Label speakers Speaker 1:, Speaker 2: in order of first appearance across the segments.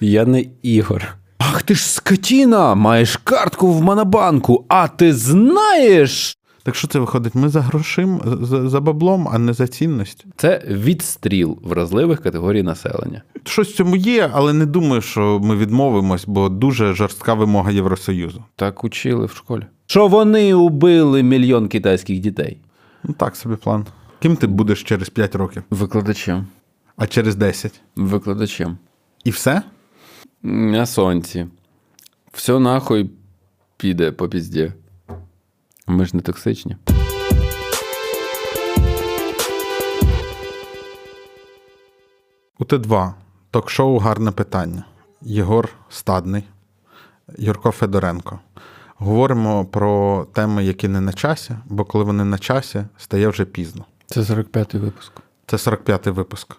Speaker 1: Я не Ігор.
Speaker 2: Ах ти ж скотіна, маєш картку в Монобанку, а ти знаєш. Так що це виходить? Ми за грошим, за, за баблом, а не за цінність.
Speaker 1: Це відстріл вразливих категорій населення.
Speaker 2: Щось в цьому є, але не думаю, що ми відмовимось, бо дуже жорстка вимога Євросоюзу.
Speaker 1: Так учили в школі. Що вони убили мільйон китайських дітей?
Speaker 2: Ну так собі план. Ким ти будеш через 5 років,
Speaker 1: Викладачем.
Speaker 2: а через 10?
Speaker 1: Викладачем.
Speaker 2: І все?
Speaker 1: На сонці. Все нахуй піде по пізді. Ми ж не токсичні.
Speaker 2: У Т2 ток-шоу гарне питання. Єгор Стадний, Юрко Федоренко. Говоримо про теми, які не на часі, бо коли вони на часі, стає вже пізно.
Speaker 1: Це 45-й випуск.
Speaker 2: Це 45-й випуск.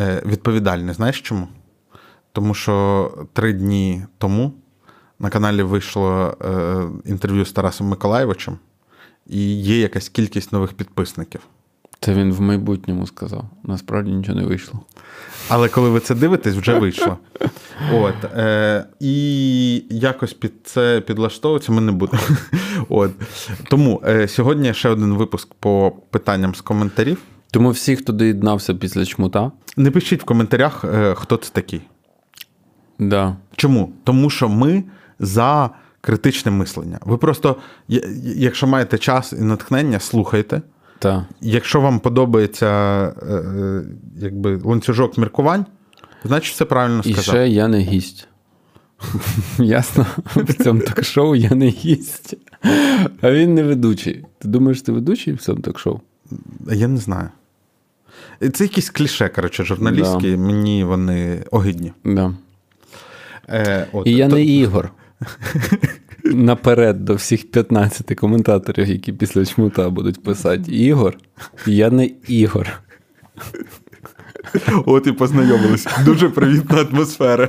Speaker 2: Е, відповідальний, знаєш чому? Тому що три дні тому на каналі вийшло е, інтерв'ю з Тарасом Миколаєвичем, і є якась кількість нових підписників.
Speaker 1: Це він в майбутньому сказав. Насправді нічого не вийшло.
Speaker 2: Але коли ви це дивитесь, вже вийшло. От, е, І якось під це підлаштовуватися ми не будемо. От. Тому е, сьогодні ще один випуск по питанням з коментарів.
Speaker 1: Тому всі, хто доєднався після чмута,
Speaker 2: Не пишіть в коментарях, е, хто це такий.
Speaker 1: Да.
Speaker 2: Чому? Тому що ми за критичне мислення. Ви просто, якщо маєте час і натхнення, слухайте.
Speaker 1: Та.
Speaker 2: Якщо вам подобається е, е, якби, ланцюжок міркувань, значить все правильно
Speaker 1: І
Speaker 2: сказав.
Speaker 1: ще я не гість. Ясно? В цьому ток-шоу я не гість. А він не ведучий. Ти думаєш, ти ведучий в цьому ток-шоу?
Speaker 2: Я не знаю. Це якісь кліше, коротше, журналістські, мені вони огидні.
Speaker 1: Да.
Speaker 2: Е, от,
Speaker 1: І я
Speaker 2: то-
Speaker 1: не Ігор. Наперед до всіх 15 коментаторів, які після чмута будуть писати Ігор. Я не Ігор.
Speaker 2: От і познайомились. Дуже привітна атмосфера.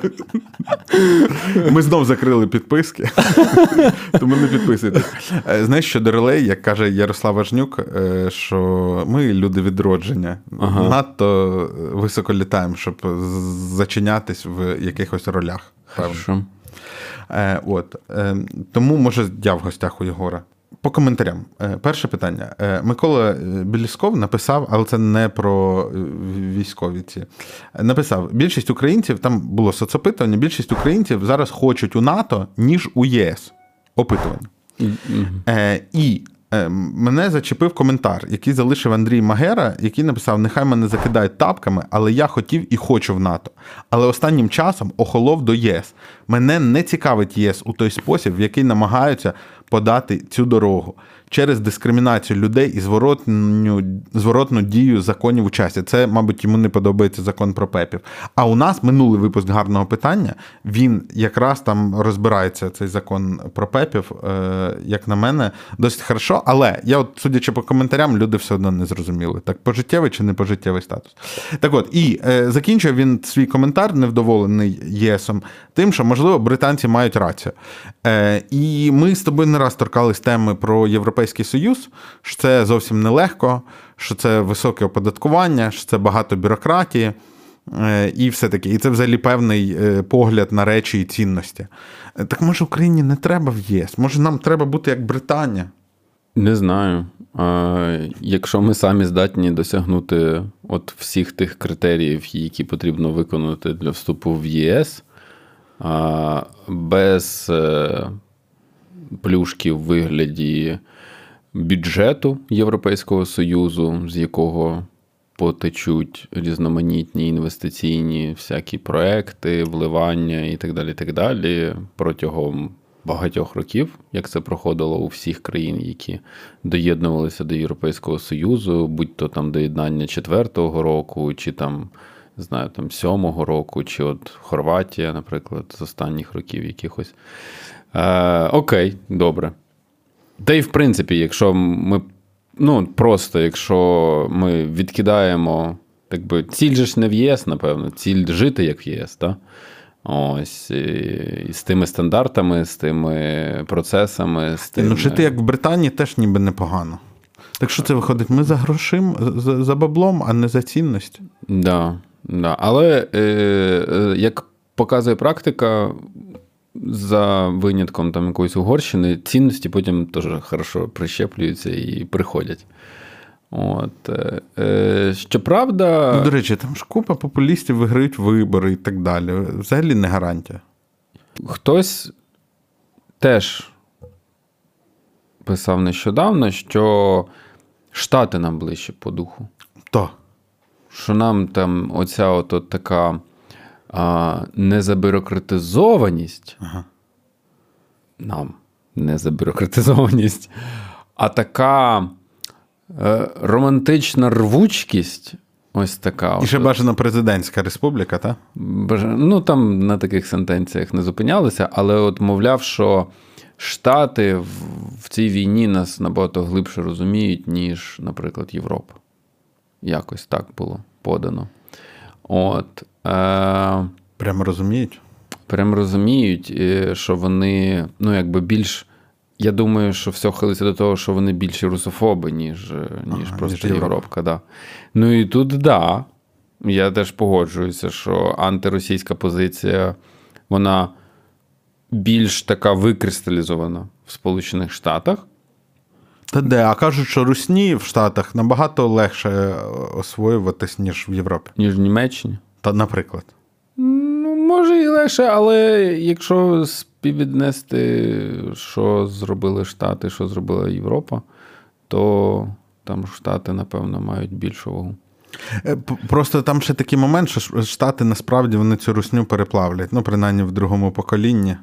Speaker 2: Ми знов закрили підписки, тому не підписуйтесь. Е, Знаєш, що до релей, як каже Ярослав Важнюк, е, що ми люди відродження.
Speaker 1: Ага.
Speaker 2: Надто високо літаємо, щоб зачинятись в якихось ролях. Певно. Е, от, е, тому, може, я в гостях у Єгора. По коментарям. Е, перше питання. Е, Микола е, Білісков написав, але це не про військові ці. Написав: більшість українців, там було соцопитування, більшість українців зараз хочуть у НАТО, ніж у ЄС. Опитування. І мене зачепив коментар, який залишив Андрій Магера, який написав: Нехай мене закидають тапками, але я хотів і хочу в НАТО. Але останнім часом охолов до ЄС. Мене не цікавить ЄС у той спосіб, в який намагаються подати цю дорогу через дискримінацію людей і зворотню, зворотну дію законів у часі. Це, мабуть, йому не подобається закон про ПЕПів. А у нас минулий випуск гарного питання. Він якраз там розбирається цей закон про ПЕПів, е, як на мене, досить хорошо. Але я, от, судячи по коментарям, люди все одно не зрозуміли, так пожиттєвий чи не пожиттєвий статус. Так от, і е, закінчує він свій коментар, невдоволений ЄСом, тим, що, можливо, британці мають рацію. Е, і ми з тобою не раз торкались теми про Європейський Союз, що це зовсім нелегко, що це високе оподаткування, що це багато бюрократії. е, І все таке. І це взагалі певний е, погляд на речі і цінності. Е, Так може Україні не треба в ЄС? Може нам треба бути як Британія?
Speaker 1: Не знаю. Якщо ми самі здатні досягнути от всіх тих критеріїв, які потрібно виконати для вступу в ЄС, без е, плюшки в вигляді бюджету Європейського Союзу, з якого потечуть різноманітні інвестиційні всякі проекти, вливання і так далі, так далі протягом багатьох років, як це проходило у всіх країн, які доєднувалися до Європейського Союзу, будь то там доєднання четвертого року, чи там. Не Знаю, там сьомого року, чи от Хорватія, наприклад, з останніх років якихось. Е, окей, добре. Та й в принципі, якщо ми ну, просто якщо ми відкидаємо, так би, ціль же ж не в ЄС, напевно, ціль жити як в ЄС, так? Ось, і, і з тими стандартами, з тими процесами, з тими...
Speaker 2: Ну, жити як в Британії теж ніби непогано. Так що це виходить? Ми за грошим, за, за баблом, а не за цінність.
Speaker 1: Да, да. Але е, е, як показує практика, за винятком там якоїсь Угорщини, цінності потім теж хорошо прищеплюються і приходять. От. Е, е, Щоправда.
Speaker 2: Ну, До речі, там ж купа популістів виграють вибори і так далі. Взагалі не гарантія.
Speaker 1: Хтось теж писав нещодавно, що Штати нам ближче по духу.
Speaker 2: То.
Speaker 1: Що нам там оця от, така а, незабюрократизованість,
Speaker 2: Ага.
Speaker 1: нам незабюрократизованість, а така е, романтична рвучкість. Ось така.
Speaker 2: І ще
Speaker 1: от.
Speaker 2: бажано президентська республіка, так?
Speaker 1: Ну там на таких сентенціях не зупинялися, але от мовляв, що Штати в, в цій війні нас набагато глибше розуміють, ніж, наприклад, Європа. Якось так було подано. От. Е,
Speaker 2: Прямо розуміють.
Speaker 1: прям розуміють, е, що вони, ну, якби більш. Я думаю, що все хилиться до того, що вони більші русофоби, ніж, е, ніж
Speaker 2: Ага,
Speaker 1: просто
Speaker 2: ніж Європа.
Speaker 1: Да. Ну і тут, да. Я теж погоджуюся, що антиросійська позиція, вона більш така викристалізована в Сполучених Штатах.
Speaker 2: Та де? А кажуть, що русні в Штатах набагато легше е, освоюватись, ніж в Європі.
Speaker 1: ніж в Німеччині.
Speaker 2: Та, наприклад.
Speaker 1: Ну, може і легше, але якщо співвіднести, що зробили Штати, що зробила Європа, то там Штати, напевно, мають більшу вагу.
Speaker 2: Е, Просто там ще такий момент, що Штати насправді вони цю русню переплавлять, ну, принаймні в другому поколінні.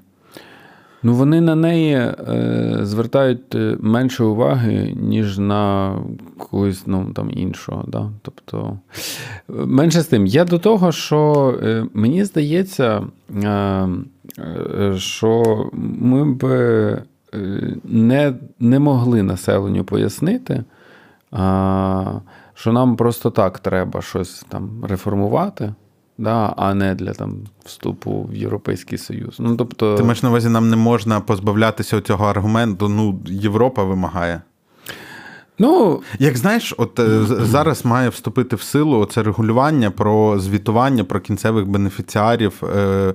Speaker 1: Ну, вони на неї е, звертають е, менше уваги, ніж на когось ну, там, іншого. Да? Тобто, менше з тим. Я до того, що е, мені здається, е, е, що ми б е, не, не могли населенню пояснити, що нам просто так треба щось там реформувати. Да, а не для там вступу в Європейський Союз. Ну, тобто...
Speaker 2: Ти маєш на увазі, нам не можна позбавлятися цього аргументу, ну, Європа вимагає.
Speaker 1: Ну,
Speaker 2: Як знаєш, от е, зараз має вступити в силу це регулювання про звітування про кінцевих бенефіціарів е,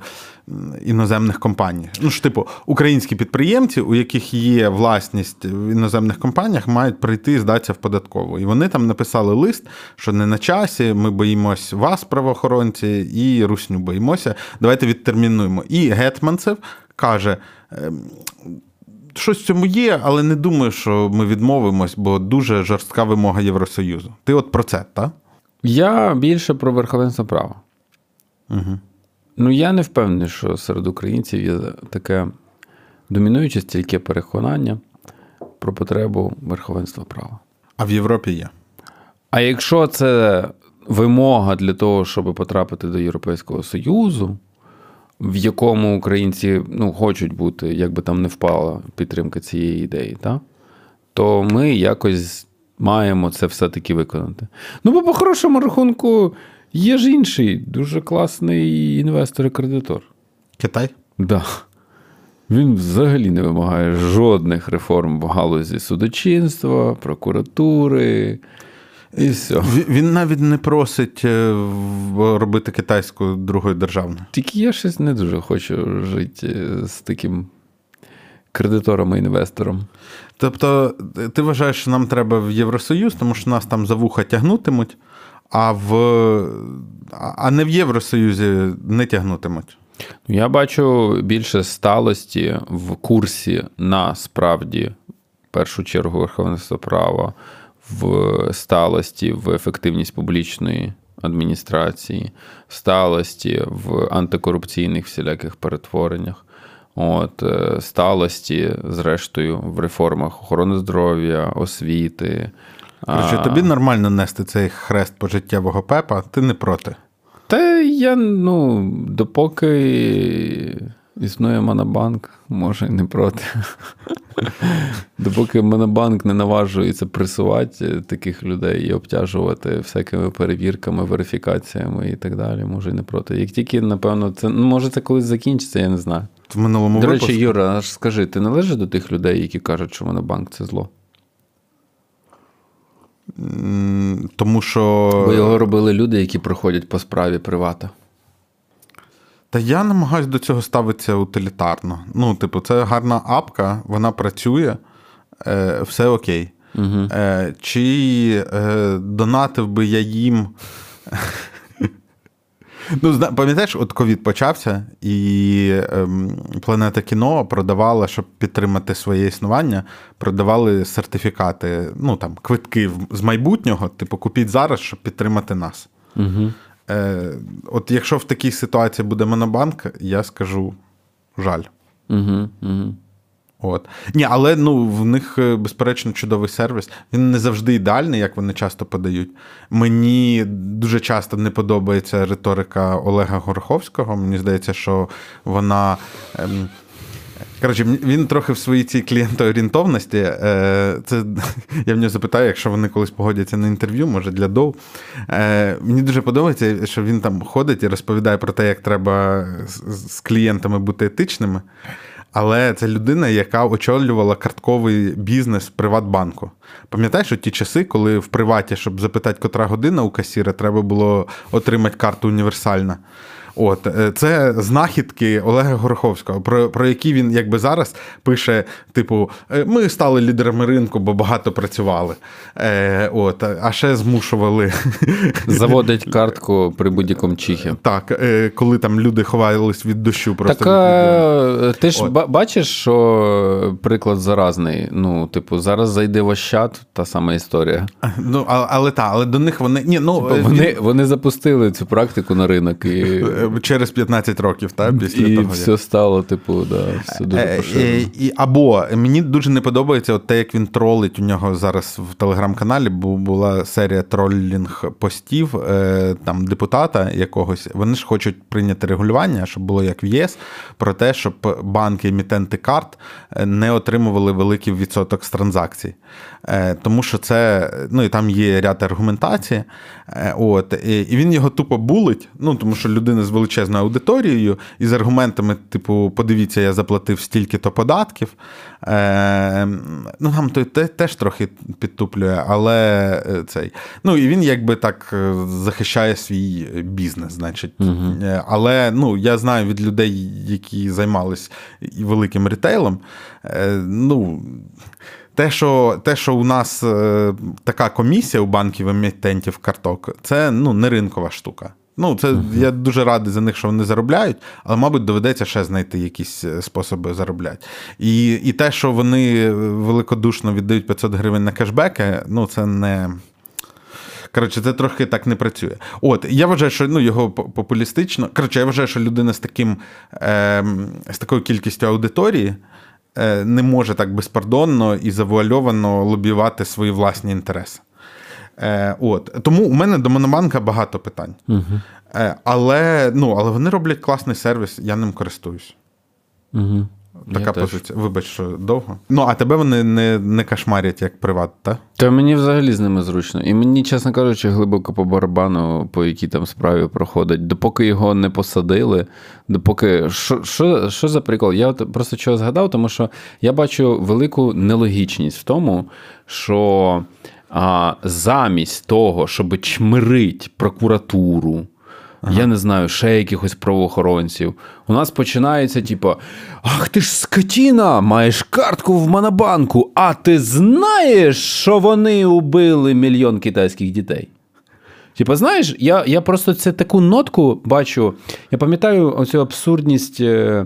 Speaker 2: іноземних компаній. Ну ж, типу, українські підприємці, у яких є власність в іноземних компаніях, мають прийти і здатися в податкову. І вони там написали лист, що не на часі, ми боїмось вас, правоохоронці, і русню боїмося. Давайте відтермінуємо. І Гетманцев каже. ем, Щось в цьому є, але не думаю, що ми відмовимось, бо дуже жорстка вимога Євросоюзу. Ти от про це, так?
Speaker 1: я більше про верховенство права.
Speaker 2: Угу.
Speaker 1: Ну, я не впевнений, що серед українців є таке домінуюче стільки переконання про потребу верховенства права.
Speaker 2: А в Європі є.
Speaker 1: А якщо це вимога для того, щоб потрапити до Європейського Союзу, в якому українці ну, хочуть бути, як би там не впала підтримка цієї ідеї, та? то ми якось маємо це все-таки виконати. Ну, бо по хорошому рахунку є ж інший дуже класний інвестор і кредитор.
Speaker 2: Китай?
Speaker 1: Да. Він взагалі не вимагає жодних реформ в галузі судочинства, прокуратури і все.
Speaker 2: Він навіть не просить е, робити китайську другою державною.
Speaker 1: Тільки я щось не дуже хочу жити з таким кредитором і інвестором.
Speaker 2: Тобто, е, ти вважаєш, що нам треба в Євросоюз, тому що нас там за вуха тягнутимуть, а в а- не в Євросоюзі не тягнутимуть.
Speaker 1: Ну, Я бачу більше сталості в курсі на справді, в першу чергу, верховенство права, в сталості, в ефективність публічної адміністрації, сталості в антикорупційних всіляких перетвореннях. От, е, сталості, зрештою, в реформах охорони здоров'я, освіти.
Speaker 2: Коротше,
Speaker 1: А,
Speaker 2: тобі нормально нести цей хрест пожиттєвого пепа, ти не проти.
Speaker 1: Та я, ну, допоки існує Монобанк, може і не проти. Допоки Монобанк не наважується пресувати таких людей і обтяжувати всякими перевірками, верифікаціями і так далі, може і не проти. Як тільки, напевно, це ну, може це колись закінчиться, я не знаю.
Speaker 2: В минулому
Speaker 1: До
Speaker 2: випуску.
Speaker 1: речі, Юра, аж скажи, ти належиш до тих людей, які кажуть, що Монобанк це зло?
Speaker 2: Тому що.
Speaker 1: Бо його робили люди, які проходять по справі привата.
Speaker 2: Та я намагаюся до цього ставитися утилітарно. Ну, типу, це гарна апка, вона працює, е, все окей. Угу. Е, Чи е, донатив би я їм. Ну, пам'ятаєш, от ковід почався, і ем, Планета кіно продавала, щоб підтримати своє існування, продавали сертифікати, ну там квитки з майбутнього, типу, купіть зараз, щоб підтримати нас. Угу. Е, От якщо в такій ситуації буде Монобанк, я скажу жаль.
Speaker 1: Угу, угу.
Speaker 2: От. Ні, але ну, в них, е, безперечно, чудовий сервіс. Він не завжди ідеальний, як вони часто подають. Мені дуже часто не подобається риторика Олега Гороховського. Мені здається, що вона. Ем... Коротше, він трохи в своїй цій клієнтоорієнтовності. Е, це я в нього запитаю, якщо вони колись погодяться на інтерв'ю, може для доу. Е, мені дуже подобається, що він там ходить і розповідає про те, як треба з клієнтами бути етичними. Але це людина, яка очолювала картковий бізнес Приватбанку. Пам'ятаєш, ті часи, коли в приваті, щоб запитати, котра година у касіра, треба було отримати карту універсальна. От е, це знахідки Олега Гороховського, про про які він якби зараз пише: типу, «Е, ми стали лідерами ринку, бо багато працювали. Е, от, А ще змушували
Speaker 1: заводить картку при будь-якому чихі.
Speaker 2: Так, е, коли там люди ховались від дощу, просто
Speaker 1: так, від... ти ж от. бачиш, що приклад заразний. Ну, типу, зараз зайде в Ощад, та сама історія.
Speaker 2: Ну, але але та, але до них вони ні, ну
Speaker 1: типу, вони, вони запустили цю практику на ринок і.
Speaker 2: Через 15 років, так? Після
Speaker 1: і
Speaker 2: того,
Speaker 1: все стало, типу, да, все дуже е, поширено.
Speaker 2: І, Або мені дуже не подобається от те, як він тролить у нього зараз в телеграм-каналі, бо була серія тролінг постів е, там депутата якогось. Вони ж хочуть прийняти регулювання, щоб було як в ЄС, про те, щоб банки, емітенти карт е, не отримували великий відсоток з транзакцій. Тому що це, ну і там є ряд аргументації. От, І він його тупо булить, ну тому що людина з величезною аудиторією і з аргументами, типу, подивіться, я заплатив стільки-то податків. Е, Ну, Нам той теж трохи підтуплює, але е, цей. Ну, і він якби так е, захищає свій бізнес, значить. Угу. Але ну, я знаю від людей, які займались великим ретейлом. ну, те, що те, що у нас е, така комісія у банків емітентів карток, це ну, не ринкова штука. Ну, це uh-huh. я дуже радий за них, що вони заробляють, але, мабуть, доведеться ще знайти якісь е, способи заробляти. І і те, що вони великодушно віддають 500 гривень на кешбеки, ну це не. Коротше, це трохи так не працює. От, я вважаю, що ну, його популістично. Коротше, я вважаю, що людина з таким, е, з такою кількістю аудиторії е, не може так безпардонно і завуальовано лобіювати свої власні інтереси. Е, от. Тому у мене до Монобанка багато питань. Угу. Е, але ну, але вони роблять класний сервіс, я ним користуюсь.
Speaker 1: Угу.
Speaker 2: Така я позиція. Теж. Вибач, що довго. Ну, а тебе вони не не кошмарять як приват, так?
Speaker 1: Та мені взагалі з ними зручно. І мені, чесно кажучи, глибоко по барабану, по якій там справі проходить, допоки його не посадили, допоки. Що що, що за прикол? Я просто чого згадав, тому що я бачу велику нелогічність в тому, що а, замість того, щоб чмирить прокуратуру, ага. я не знаю, ще якихось правоохоронців, у нас починається, типу, ах ти ж скотіна, маєш картку в Монобанку, а ти знаєш, що вони убили мільйон китайських дітей? Типа, знаєш, я я просто це таку нотку бачу. Я пам'ятаю оцю абсурдність е,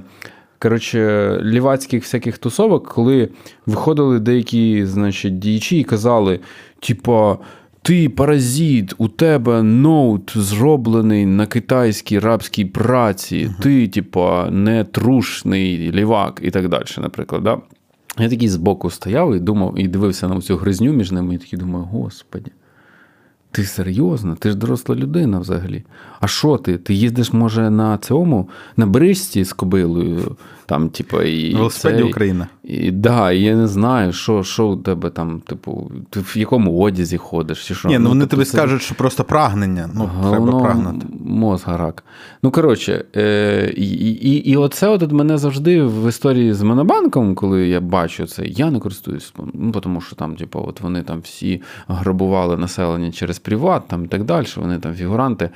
Speaker 1: коротше, лівацьких всяких тусовок, коли виходили деякі значить, діячі і казали, типа. Ти паразит, у тебе ноут зроблений на китайській рабській праці, uh-huh. ти, типа, не трушний лівак і так далі, наприклад. Да? Я такий збоку стояв і думав, і дивився на цю гризню між ними, і такий думаю, господі, ти серйозно? Ти ж доросла людина взагалі. А що ти? Ти їздиш, може, на цьому, на бричці з кобилою, там, типу, і.
Speaker 2: Велосипеді Україна.
Speaker 1: І, да, і я не знаю, що що у тебе там, типу, ти в якому одязі ходиш, чи що.
Speaker 2: Ні, ну, ну вони тобі це... скажуть, що просто прагнення. Ну, Головно, треба прагнути.
Speaker 1: Мозга рак. Ну, коротше, е, і, і, і оце от мене завжди в історії з Монобанком, коли я бачу це, я не користуюсь, ну, тому що там, типу, от вони там всі грабували населення через приват там і так далі, вони там фігуранти.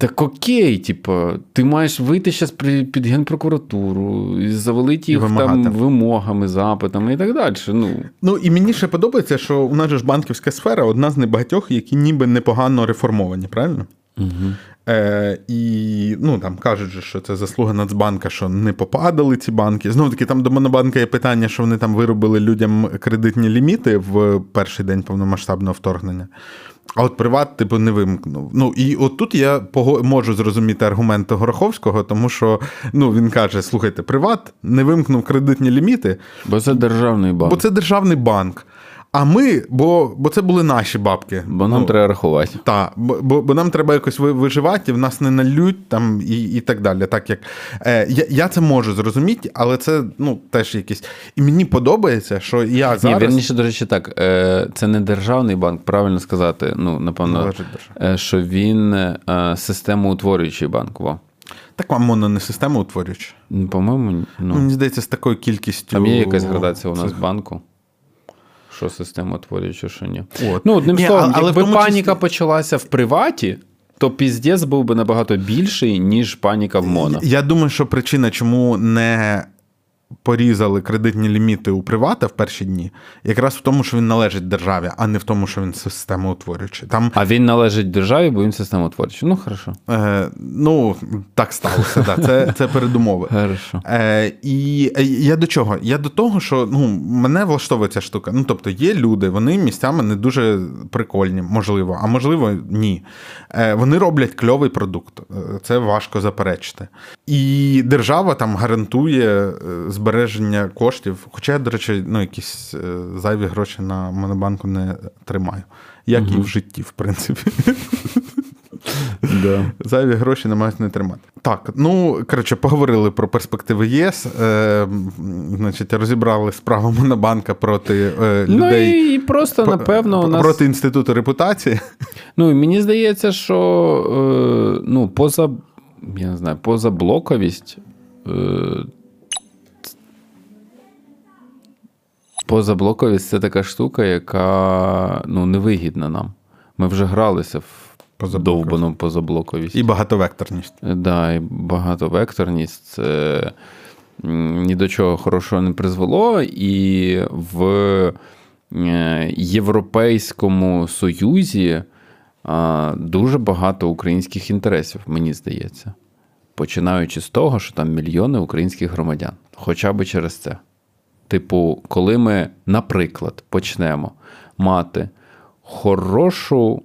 Speaker 1: Так окей, типу, ти маєш вийти зараз під генпрокуратуру і завалити їх там вимогами, запитами і так далі. Ну
Speaker 2: ну і мені ще подобається, що у нас ж банківська сфера одна з небагатьох, які ніби непогано реформовані, правильно?
Speaker 1: Угу.
Speaker 2: Е, І ну там кажуть, що це заслуга Нацбанка, що не попадали ці банки. Знову таки, там до Монобанка є питання, що вони там виробили людям кредитні ліміти в перший день повномасштабного вторгнення. А от приват, типу, не вимкнув. Ну і от тут я можу зрозуміти аргументи Гороховського, тому що ну, він каже: слухайте, приват не вимкнув кредитні ліміти.
Speaker 1: Бо це державний банк.
Speaker 2: Бо це державний банк. А ми, бо бо це були наші бабки.
Speaker 1: Бо нам ну, треба рахувати.
Speaker 2: Так, бо бо нам треба якось виживати, в нас не налють там і і так далі. Так як е, Я я це можу зрозуміти, але це ну, теж якісь. І мені подобається, що я зараз.
Speaker 1: Ні, Вірніше, до речі, так. Е, Це не державний банк, правильно сказати. Ну, напевно, е, що він е, системоутворюючий банк. Во.
Speaker 2: Так вам воно не система утворююча?
Speaker 1: По-моєму,
Speaker 2: ну. Мені здається, з такою кількістю.
Speaker 1: Там є якась градація у нас в банку що система творююча, що ні.
Speaker 2: От.
Speaker 1: Ну, одним словом, але якби паніка числі... почалася в приваті, то піздець був би набагато більший, ніж паніка в моно.
Speaker 2: Я думаю, що причина, чому не порізали кредитні ліміти у привата в перші дні, якраз в тому, що він належить державі, а не в тому, що він системоутворюючий. Там...
Speaker 1: А він належить державі, бо він системоутворюючий. Ну, хорошо.
Speaker 2: Е, Ну, так сталося. да. Це це передумови.
Speaker 1: Хорошо.
Speaker 2: Е, І я до чого? Я до того, що ну, мене влаштовує ця штука. Ну, тобто, є люди, вони місцями не дуже прикольні, можливо, а можливо, ні. Е, Вони роблять кльовий продукт. Е, це важко заперечити. І держава там гарантує е, збереження коштів. Хоча я, до речі, ну, якісь е, зайві гроші на Монобанку не тримаю. Як угу. і в житті, в принципі.
Speaker 1: Да.
Speaker 2: Зайві гроші намагаються не тримати. Так, ну коротше, поговорили про перспективи ЄС. Е, значить, Розібрали справу Монобанка проти е, людей.
Speaker 1: Ну і просто, напевно, у нас...
Speaker 2: проти інституту репутації.
Speaker 1: Ну, і мені здається, що е, ну, поза я не знаю, позаблоковість. Позаблоковість це така штука, яка ну, невигідна нам. Ми вже гралися в довбану позаблоковість.
Speaker 2: І багатовекторність.
Speaker 1: Так, е, да, і багатовекторність це ні до чого хорошого не призвело. І в е, Європейському Союзі дуже багато українських інтересів, мені здається. Починаючи з того, що там мільйони українських громадян. Хоча би через це. Типу, коли ми, наприклад, почнемо мати хорошу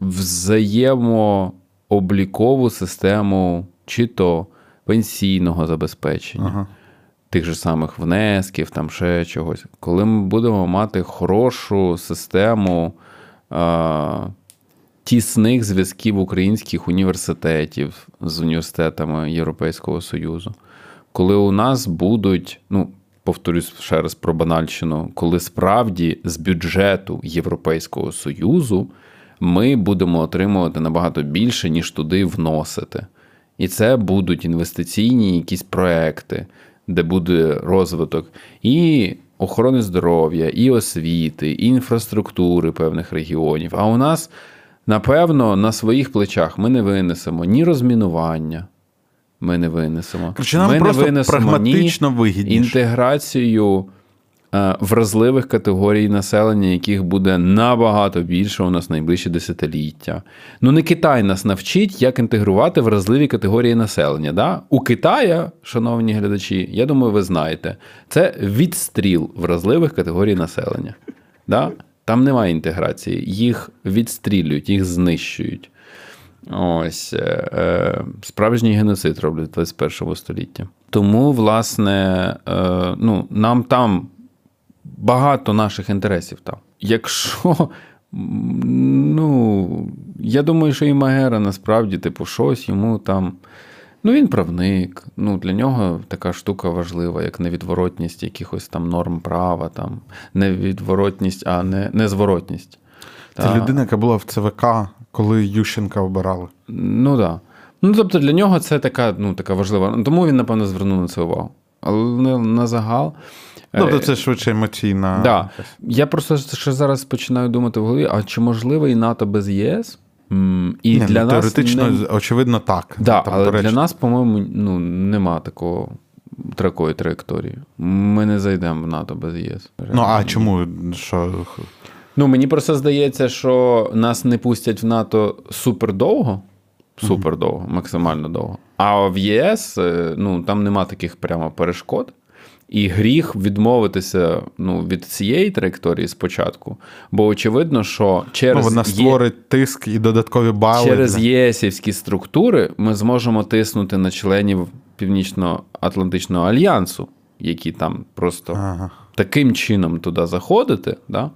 Speaker 1: взаємооблікову систему чи то пенсійного забезпечення, ага. тих же самих внесків, там ще чогось, коли ми будемо мати хорошу систему тісних зв'язків українських університетів з університетами Європейського Союзу, коли у нас будуть, ну, повторюсь ще раз про банальщину, коли справді з бюджету Європейського Союзу ми будемо отримувати набагато більше, ніж туди вносити. І це будуть інвестиційні якісь проекти, де буде розвиток і охорони здоров'я, і освіти, і інфраструктури певних регіонів. А у нас, напевно, на своїх плечах ми не винесемо ні розмінування ми не винесемо.
Speaker 2: Короче, нам
Speaker 1: ми
Speaker 2: просто не винесемо прагматично вигідніше.
Speaker 1: інтеграцію е, вразливих категорій населення, яких буде набагато більше у нас найближчі десятиліття. Ну не Китай нас навчить, як інтегрувати вразливі категорії населення. Да? У Китаї, шановні глядачі, я думаю, ви знаєте, це відстріл вразливих категорій населення. Да? Там немає інтеграції, їх відстрілюють, їх знищують. Ось е, е, справжній геноцид роблять в 21 столітті. Тому, власне, е, ну, нам там багато наших інтересів там. Якщо. Ну, я думаю, що і Магера насправді, типу, щось йому там. Ну, він правник. Ну, Для нього така штука важлива, як невідворотність якихось там норм права, там невідворотність, а не незворотність.
Speaker 2: Це Та... людина, яка була в ЦВК коли Ющенка обирали.
Speaker 1: Ну так. Да. Ну, тобто для нього це така ну, така важлива. Тому він, напевно, звернув на це увагу. Але не на загал.
Speaker 2: Тобто це швидше емоційна.
Speaker 1: Да. Я просто ще зараз починаю думати в голові: а чи можливо і НАТО без ЄС? І
Speaker 2: Ні,
Speaker 1: для
Speaker 2: ну,
Speaker 1: нас
Speaker 2: теоретично,
Speaker 1: не-
Speaker 2: очевидно, так.
Speaker 1: Да,
Speaker 2: Там,
Speaker 1: але для нас, по-моєму, ну, нема такого такої траєкторії. Ми не зайдемо в НАТО без ЄС.
Speaker 2: Ну, а чому? Що?
Speaker 1: Ну, мені просто здається, що нас не пустять в НАТО супер довго, супер довго, максимально довго. А в ЄС е, ну, там нема таких прямо перешкод. І гріх відмовитися ну, від цієї траєкторії спочатку. Бо очевидно, що через
Speaker 2: Ну, вона
Speaker 1: Є-
Speaker 2: створить тиск і додаткові бали.
Speaker 1: Через ЄСівські структури ми зможемо тиснути на членів Північно-Атлантичного альянсу, які там просто
Speaker 2: Ага.
Speaker 1: таким чином туди заходити, да?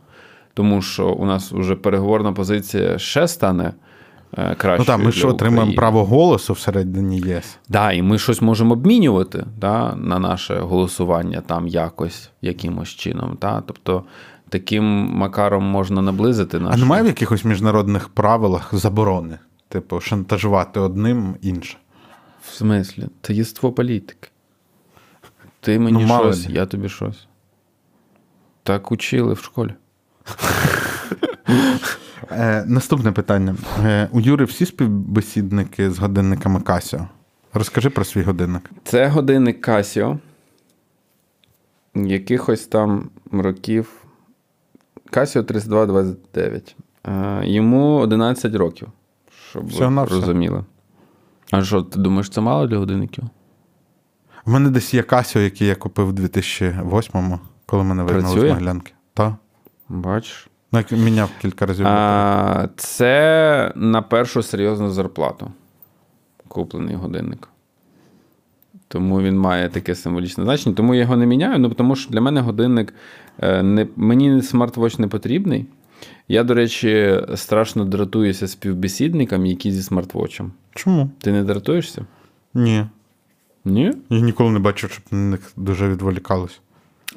Speaker 1: Тому що у нас вже переговорна позиція ще стане е, кращою.
Speaker 2: Ну так, ми ж отримаємо право голосу всередині ЄС.
Speaker 1: Да, і ми щось можемо обмінювати да, на наше голосування там якось, якимось чином. Да? Тобто таким макаром можна наблизити наш.
Speaker 2: А немає в якихось міжнародних правилах заборони? Типу, шантажувати одним інше.
Speaker 1: В смислі? Це єство політики. Ти мені
Speaker 2: Ну,
Speaker 1: щось, я тобі щось. Так учили в школі.
Speaker 2: Е, наступне питання. Е, у Юри всі співбесідники з годинниками Casio? Розкажи про свій годинник.
Speaker 1: Це годинник Casio. Якихось там років. Casio 3229. Е, Йому 11 років. Щоб ви розуміли. А що, ти думаєш, це мало для годинників?
Speaker 2: У мене десь є Casio, який я купив у 2008-му, коли мене вигнали з
Speaker 1: Працює?
Speaker 2: Могилянки. Так.
Speaker 1: Бачиш?
Speaker 2: Ну, міняв кілька разів.
Speaker 1: А, це на першу серйозну зарплату куплений годинник. Тому він має таке символічне значення. Тому я його не міняю. Ну, тому що для мене годинник е, не, мені смарт-вотч не потрібний. Я, до речі, страшно дратуюся співбесідникам, які зі смарт-вотчем.
Speaker 2: Чому?
Speaker 1: Ти не дратуєшся?
Speaker 2: Ні.
Speaker 1: Ні?
Speaker 2: Я ніколи не бачив, щоб на них дуже відволікалось.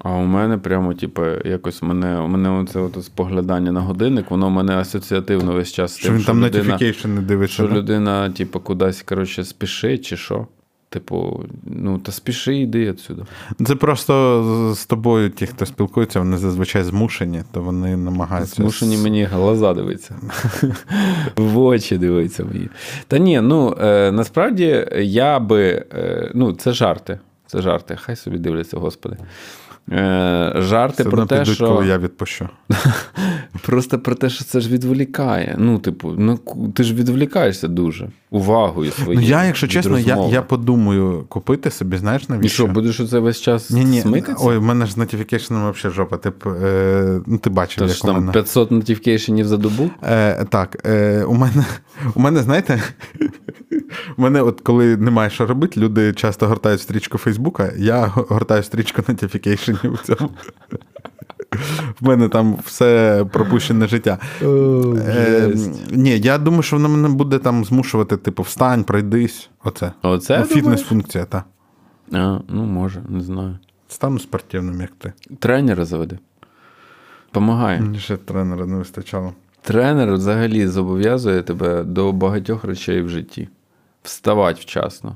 Speaker 1: А у мене прямо, типу, якось мене, у мене оце от споглядання на годинник, воно у мене асоціативно весь час. з
Speaker 2: Що
Speaker 1: тим,
Speaker 2: він там
Speaker 1: людина-
Speaker 2: notification не дивиться.
Speaker 1: Що
Speaker 2: да?
Speaker 1: людина, типу, кудись, коротше, спішить, чи що? Типу, ну, та спіши, йди відсюди.
Speaker 2: Це просто з- тобою, ті, хто спілкується, вони зазвичай змушені, то вони намагаються.
Speaker 1: Змушені мені глаза дивитися. В очі дивиться мені. Та ні, ну е, насправді я би. Е, ну, це жарти. Це жарти. Хай собі дивляться, господи. Е, жарти
Speaker 2: Все
Speaker 1: про те,
Speaker 2: підуть,
Speaker 1: що.
Speaker 2: коли я відпущу.
Speaker 1: Просто про те, що це ж відволікає. Ну, типу, ну ти ж відволікаєшся дуже увагою
Speaker 2: Ну
Speaker 1: своєю.
Speaker 2: я, якщо чесно, я, я подумаю купити собі, знаєш,
Speaker 1: І
Speaker 2: навіщо?
Speaker 1: що, будеш оце весь час
Speaker 2: Ні, ні,
Speaker 1: смитися?
Speaker 2: ой, в мене ж з notification взагалі жопа. Тип, е, ну, ти бачив,
Speaker 1: Тож
Speaker 2: як у мене.
Speaker 1: 500 нотифікейшенів за добу.
Speaker 2: Е, так, е, у мене, у мене, знаєте, у мене, от коли немає що робити, люди часто гортають стрічку Фейсбука, я гортаю стрічку notification в цьому. В мене там все пропущене життя. Е, ні, я думаю, що воно мене буде там змушувати, типу, встань, пройдись. Оце.
Speaker 1: Оце
Speaker 2: Ну. Фітнес-функція, так.
Speaker 1: Ну, може, не знаю.
Speaker 2: Стану спортивним, як ти.
Speaker 1: Тренера заведи. Помагає.
Speaker 2: Мені ще тренера не вистачало.
Speaker 1: Тренер взагалі зобов'язує тебе до багатьох речей в житті. Вставати вчасно.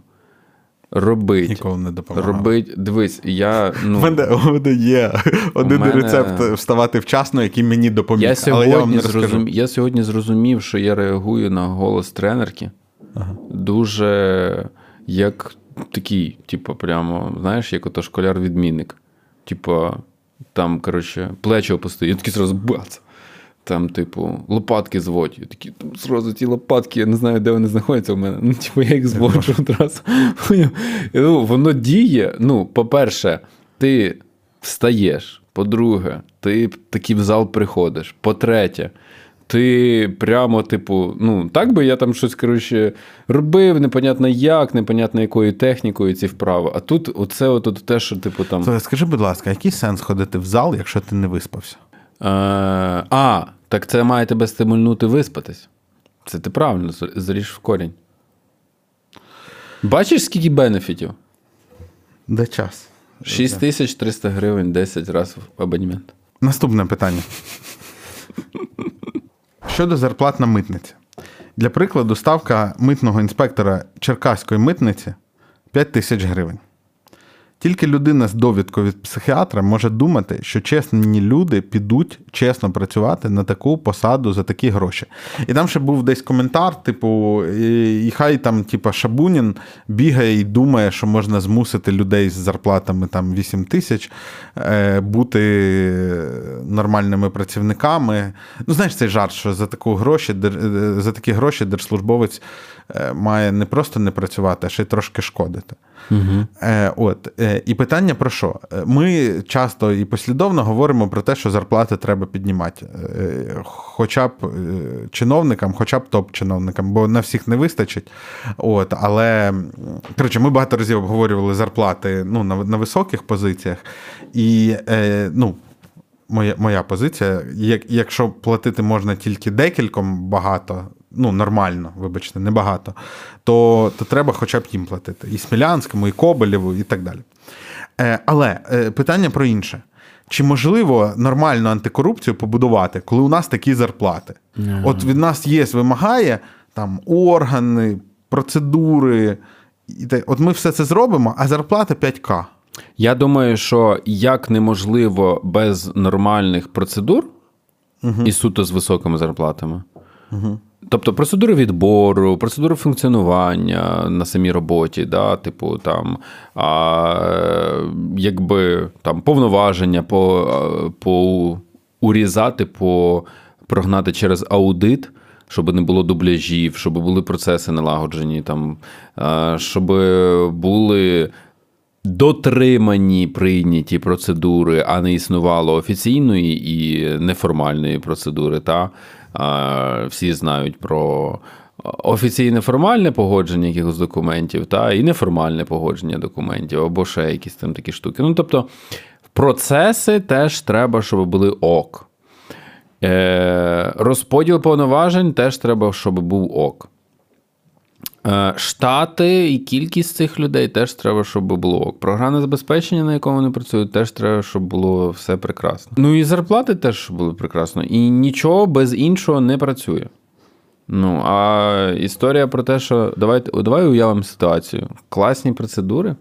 Speaker 1: Робить.
Speaker 2: Ніколи не допомагав.
Speaker 1: Робить. Дивись, я. Ну,
Speaker 2: У мене, у мене є один
Speaker 1: мене-
Speaker 2: рецепт вставати вчасно, який мені допоміг.
Speaker 1: я,
Speaker 2: але я вам
Speaker 1: сьогодні
Speaker 2: не
Speaker 1: зрозум... я сьогодні зрозумів, що я реагую на голос тренерки дуже як такий, типу, прямо, знаєш, як ото школяр-відмінник. Типу, там, коротше, плечі опустив, я такий зразу бац. Там, типу, лопатки зводь. Я такі, там зразу ті лопатки, я не знаю, де вони знаходяться у мене. Ну, типу, я їх зводжу одразу. Ну, воно діє. Ну, по-перше, ти встаєш. По-друге, ти таки в зал приходиш. По-третє, ти прямо, типу, ну, так би я там щось, коротше, робив, непонятно як, непонятно якою технікою ці вправи. А тут оце от, от те, що, типу, там.
Speaker 2: Скажи, будь ласка, який сенс ходити в зал, якщо ти не виспався?
Speaker 1: Е, а, так це має тебе стимульнути виспатись. Це ти правильно зріж в корінь. Бачиш, скільки бенефітів?
Speaker 2: Де час?
Speaker 1: 6300 гривень 10 разів в абонемент.
Speaker 2: Наступне питання. Щодо зарплат на митниці. Для прикладу, ставка митного інспектора Черкаської митниці 5 тисяч гривень. Тільки людина з довідкою від психіатра може думати, що чесні люди підуть чесно працювати на таку посаду за такі гроші. І там ще був десь коментар, типу, і хай там, типу, Шабунін бігає і думає, що можна змусити людей з зарплатами там 8 тисяч е, бути нормальними працівниками. Ну, знаєш, цей жарт, що за таку гроші, за такі гроші держслужбовець е, має не просто не працювати, а ще й трошки шкодити. Угу. От. І питання про що? Ми часто і послідовно говоримо про те, що зарплати треба піднімати, хоча б чиновникам, хоча б топ-чиновникам, бо на всіх не вистачить. От, Але коротше, ми багато разів обговорювали зарплати ну, на на високих позиціях. І ну, моя моя позиція: як, якщо платити можна тільки декільком багато, ну нормально, вибачте, небагато, то то треба хоча б їм платити. І Смілянському, і Коболєву, і так далі. Е, Але е, питання про інше. Чи можливо нормальну антикорупцію побудувати, коли у нас такі зарплати? Mm. От від нас є, вимагає там органи, процедури. От ми все це зробимо, а зарплата 5К.
Speaker 1: Я думаю, що як неможливо без нормальних процедур угу. і суто з високими зарплатами. Угу. Тобто процедури відбору, процедури функціонування на самій роботі, да, типу там, а, якби там повноваження по, по урізати, по прогнати через аудит, щоб не було дубляжів, щоб були процеси налагоджені, там, щоб були дотримані прийняті процедури, а не існувало офіційної і неформальної процедури. Та всі знають про офіційне формальне погодження якихось документів, та і неформальне погодження документів, або ще якісь там такі штуки. Ну, тобто, процеси теж треба, щоб були ок. Е, Розподіл повноважень теж треба, щоб був ок. Е, штати і кількість цих людей теж треба, щоб було. Програмне забезпечення, на якому вони працюють, теж треба, щоб було все прекрасно. Ну і зарплати теж були прекрасно. І нічого без іншого не працює. Ну, а історія про те, що давайте, давай уявимо ситуацію: класні процедури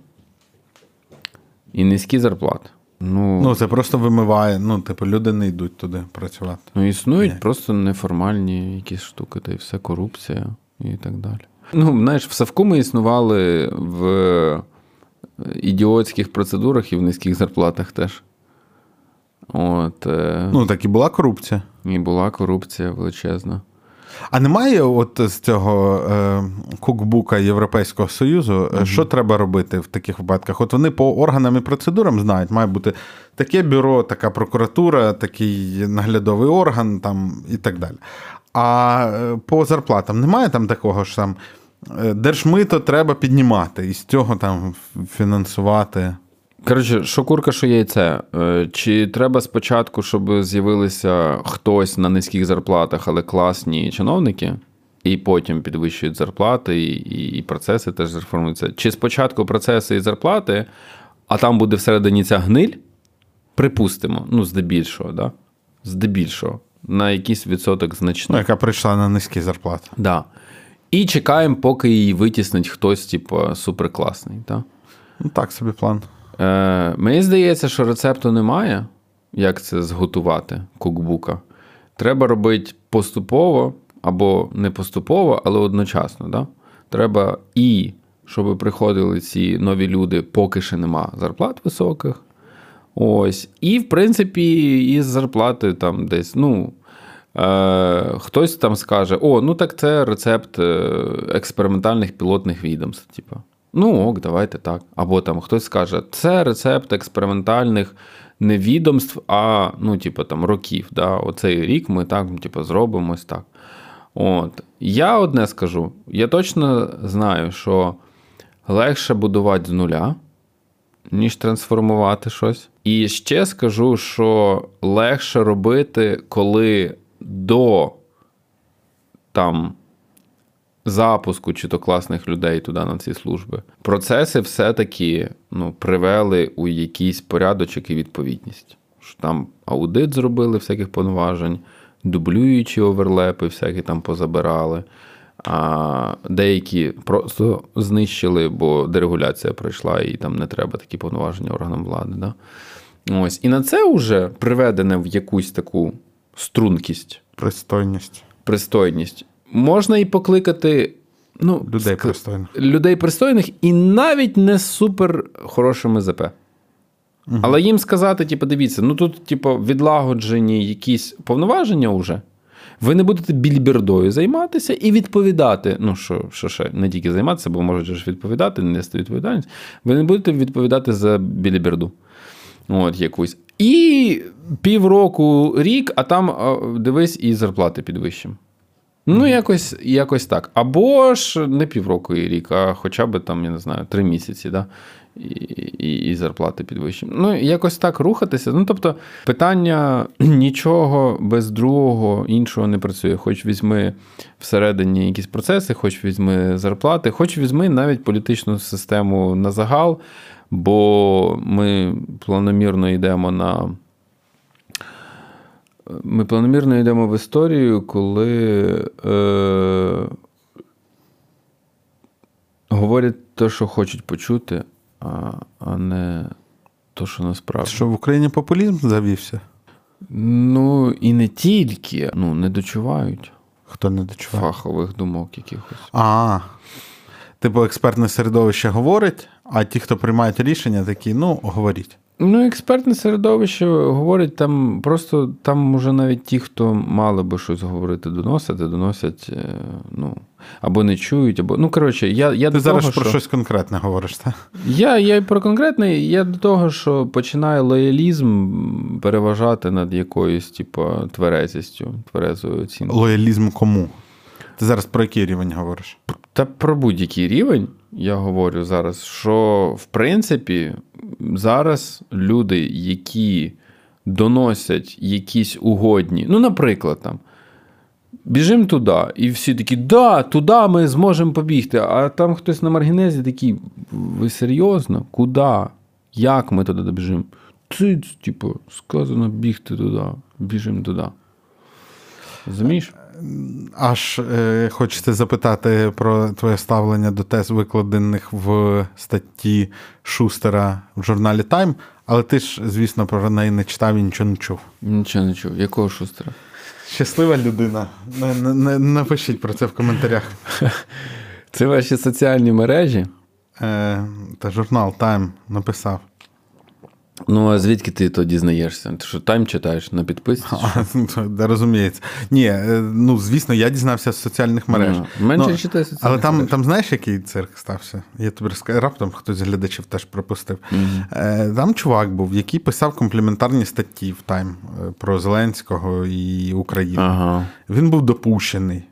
Speaker 1: і низькі зарплати.
Speaker 2: Ну, ну, це просто вимиває. Ну, типу, люди не йдуть туди працювати.
Speaker 1: Ну, існують Ні. просто неформальні якісь штуки, та й все корупція і так далі. Ну, знаєш, в Савку ми існували в ідіотських процедурах і в низьких зарплатах теж. От, е,
Speaker 2: Ну, так і була корупція.
Speaker 1: І була корупція величезна.
Speaker 2: А немає от з цього е, кукбука Європейського Союзу, mm що треба робити в таких випадках? От вони по органам і процедурам знають, має бути таке бюро, така прокуратура, такий наглядовий орган там і так далі. А е, по зарплатам немає там такого ж там Е, держмито треба піднімати і з цього там фінансувати.
Speaker 1: Коротше, що курка, що яйце. Е, чи треба спочатку, щоб з'явилися хтось на низьких зарплатах, але класні чиновники, і потім підвищують зарплати, і і процеси теж зреформуються? Чи спочатку процеси і зарплати, а там буде всередині ця гниль? Припустимо, ну, здебільшого, да? здебільшого, на якийсь відсоток значний.
Speaker 2: Ну, яка прийшла на низькі зарплати.
Speaker 1: Да. І чекаємо, поки її витіснить хтось, типу, суперкласний. Так?
Speaker 2: Ну, так собі план.
Speaker 1: Е, Мені здається, що рецепту немає, як це зготувати кукбука. Треба робити поступово або не поступово, але одночасно. Да? Треба і щоб приходили ці нові люди, поки ще нема зарплат високих. Ось. І, в принципі, із зарплати там десь, ну, Е, Хтось там скаже: о, ну так це рецепт е, експериментальних пілотних відомств. Типу. Ну, ок, давайте так. Або там хтось скаже, це рецепт експериментальних не відомств, а ну, типу, там, років. Да? Оцей рік ми так типу, зробимо ось так. От. Я одне скажу: я точно знаю, що легше будувати з нуля, ніж трансформувати щось. І ще скажу, що легше робити, коли до там запуску чи то класних людей туди на ці служби, процеси все-таки ну, привели у якийсь порядочок і відповідність. Що Там аудит зробили всяких повноважень, дублюючі оверлепи, всякі там позабирали. А деякі просто знищили, бо дерегуляція пройшла, і там не треба такі повноваження органам влади. Да? Ось. І на це вже приведене в якусь таку стрункість,
Speaker 2: Пристойність.
Speaker 1: пристойність. Можна і покликати ну,
Speaker 2: Людей
Speaker 1: ск-
Speaker 2: пристойних.
Speaker 1: людей пристойних і навіть не супер хорошими ЗП. Але їм сказати, типу, дивіться, ну тут, типу, відлагоджені якісь повноваження вже. Ви не будете більбердою займатися і відповідати. Ну, що, що ще не тільки займатися, бо можуть ж відповідати, не нести відповідальність. Ви не будете відповідати за біліберду. От якусь. І півроку, рік, а там дивись, і зарплати підвищимо. Ну, якось, якось так. Або ж не півроку і рік, а хоча б там, я не знаю, три місяці, да? і, і, і зарплати підвищимо. Ну, якось так рухатися. Ну, тобто, питання нічого без другого іншого не працює. Хоч візьми всередині якісь процеси, хоч візьми зарплати, хоч візьми навіть політичну систему на загал, бо ми планомірно йдемо на. Ми планомірно йдемо в історію, коли е, говорять те, що хочуть почути, а, а не то, що насправді.
Speaker 2: Що в Україні популізм завівся?
Speaker 1: Ну, і не тільки, ну, не дочувають
Speaker 2: Хто не дочував?
Speaker 1: фахових думок якихось.
Speaker 2: А, типу, експертне середовище говорить, а ті, хто приймають рішення, такі, ну, говоріть.
Speaker 1: Ну, експертне середовище говорить там, просто там уже навіть ті, хто мали би щось говорити, доносити, доносять, е, ну, або не чують, або. Ну, коротше, я, я
Speaker 2: Ти
Speaker 1: до
Speaker 2: зараз
Speaker 1: того,
Speaker 2: про
Speaker 1: що...
Speaker 2: щось конкретне говориш, так?
Speaker 1: Я, я і про конкретне, я до того, що починає лоялізм переважати над якоюсь, типу, тверезістю, тверезою оцінкою.
Speaker 2: Лоялізм кому? Ти зараз про який рівень говориш?
Speaker 1: Та про будь-який рівень я говорю зараз, що в принципі зараз люди, які доносять якісь угодні, ну, наприклад, там. Біжимо туди, і всі такі, да, туди ми зможемо побігти. А там хтось на маргінезі такий, ви серйозно? Куди? Як ми туди добіжимо? Циц, типу, сказано бігти туди, біжимо туди. Розумієш?
Speaker 2: Аж е, хочеться запитати про твоє ставлення до тез, викладених в статті Шустера в журналі Time, але ти ж, звісно, про неї не читав і нічого не чув.
Speaker 1: Нічого не чув. Якого шустера?
Speaker 2: Щаслива людина. Не, не, не, напишіть про це в коментарях.
Speaker 1: Це ваші соціальні мережі.
Speaker 2: Е, та журнал Time написав.
Speaker 1: Ну, а звідки ти то дізнаєшся? Ти що тайм читаєш на підписці?
Speaker 2: Да, розуміється. Ні, е, ну звісно, я дізнався з соціальних мереж.
Speaker 1: Ну, менше
Speaker 2: Ну,
Speaker 1: читай соціальних
Speaker 2: Але там,
Speaker 1: мереж.
Speaker 2: там знаєш, який цирк стався? Я тобі розкажу, раптом хтось з глядачів теж пропустив. Е, Там чувак був, який писав компліментарні статті в Тайм е, про Зеленського і Україну.
Speaker 1: Ага.
Speaker 2: Він був допущений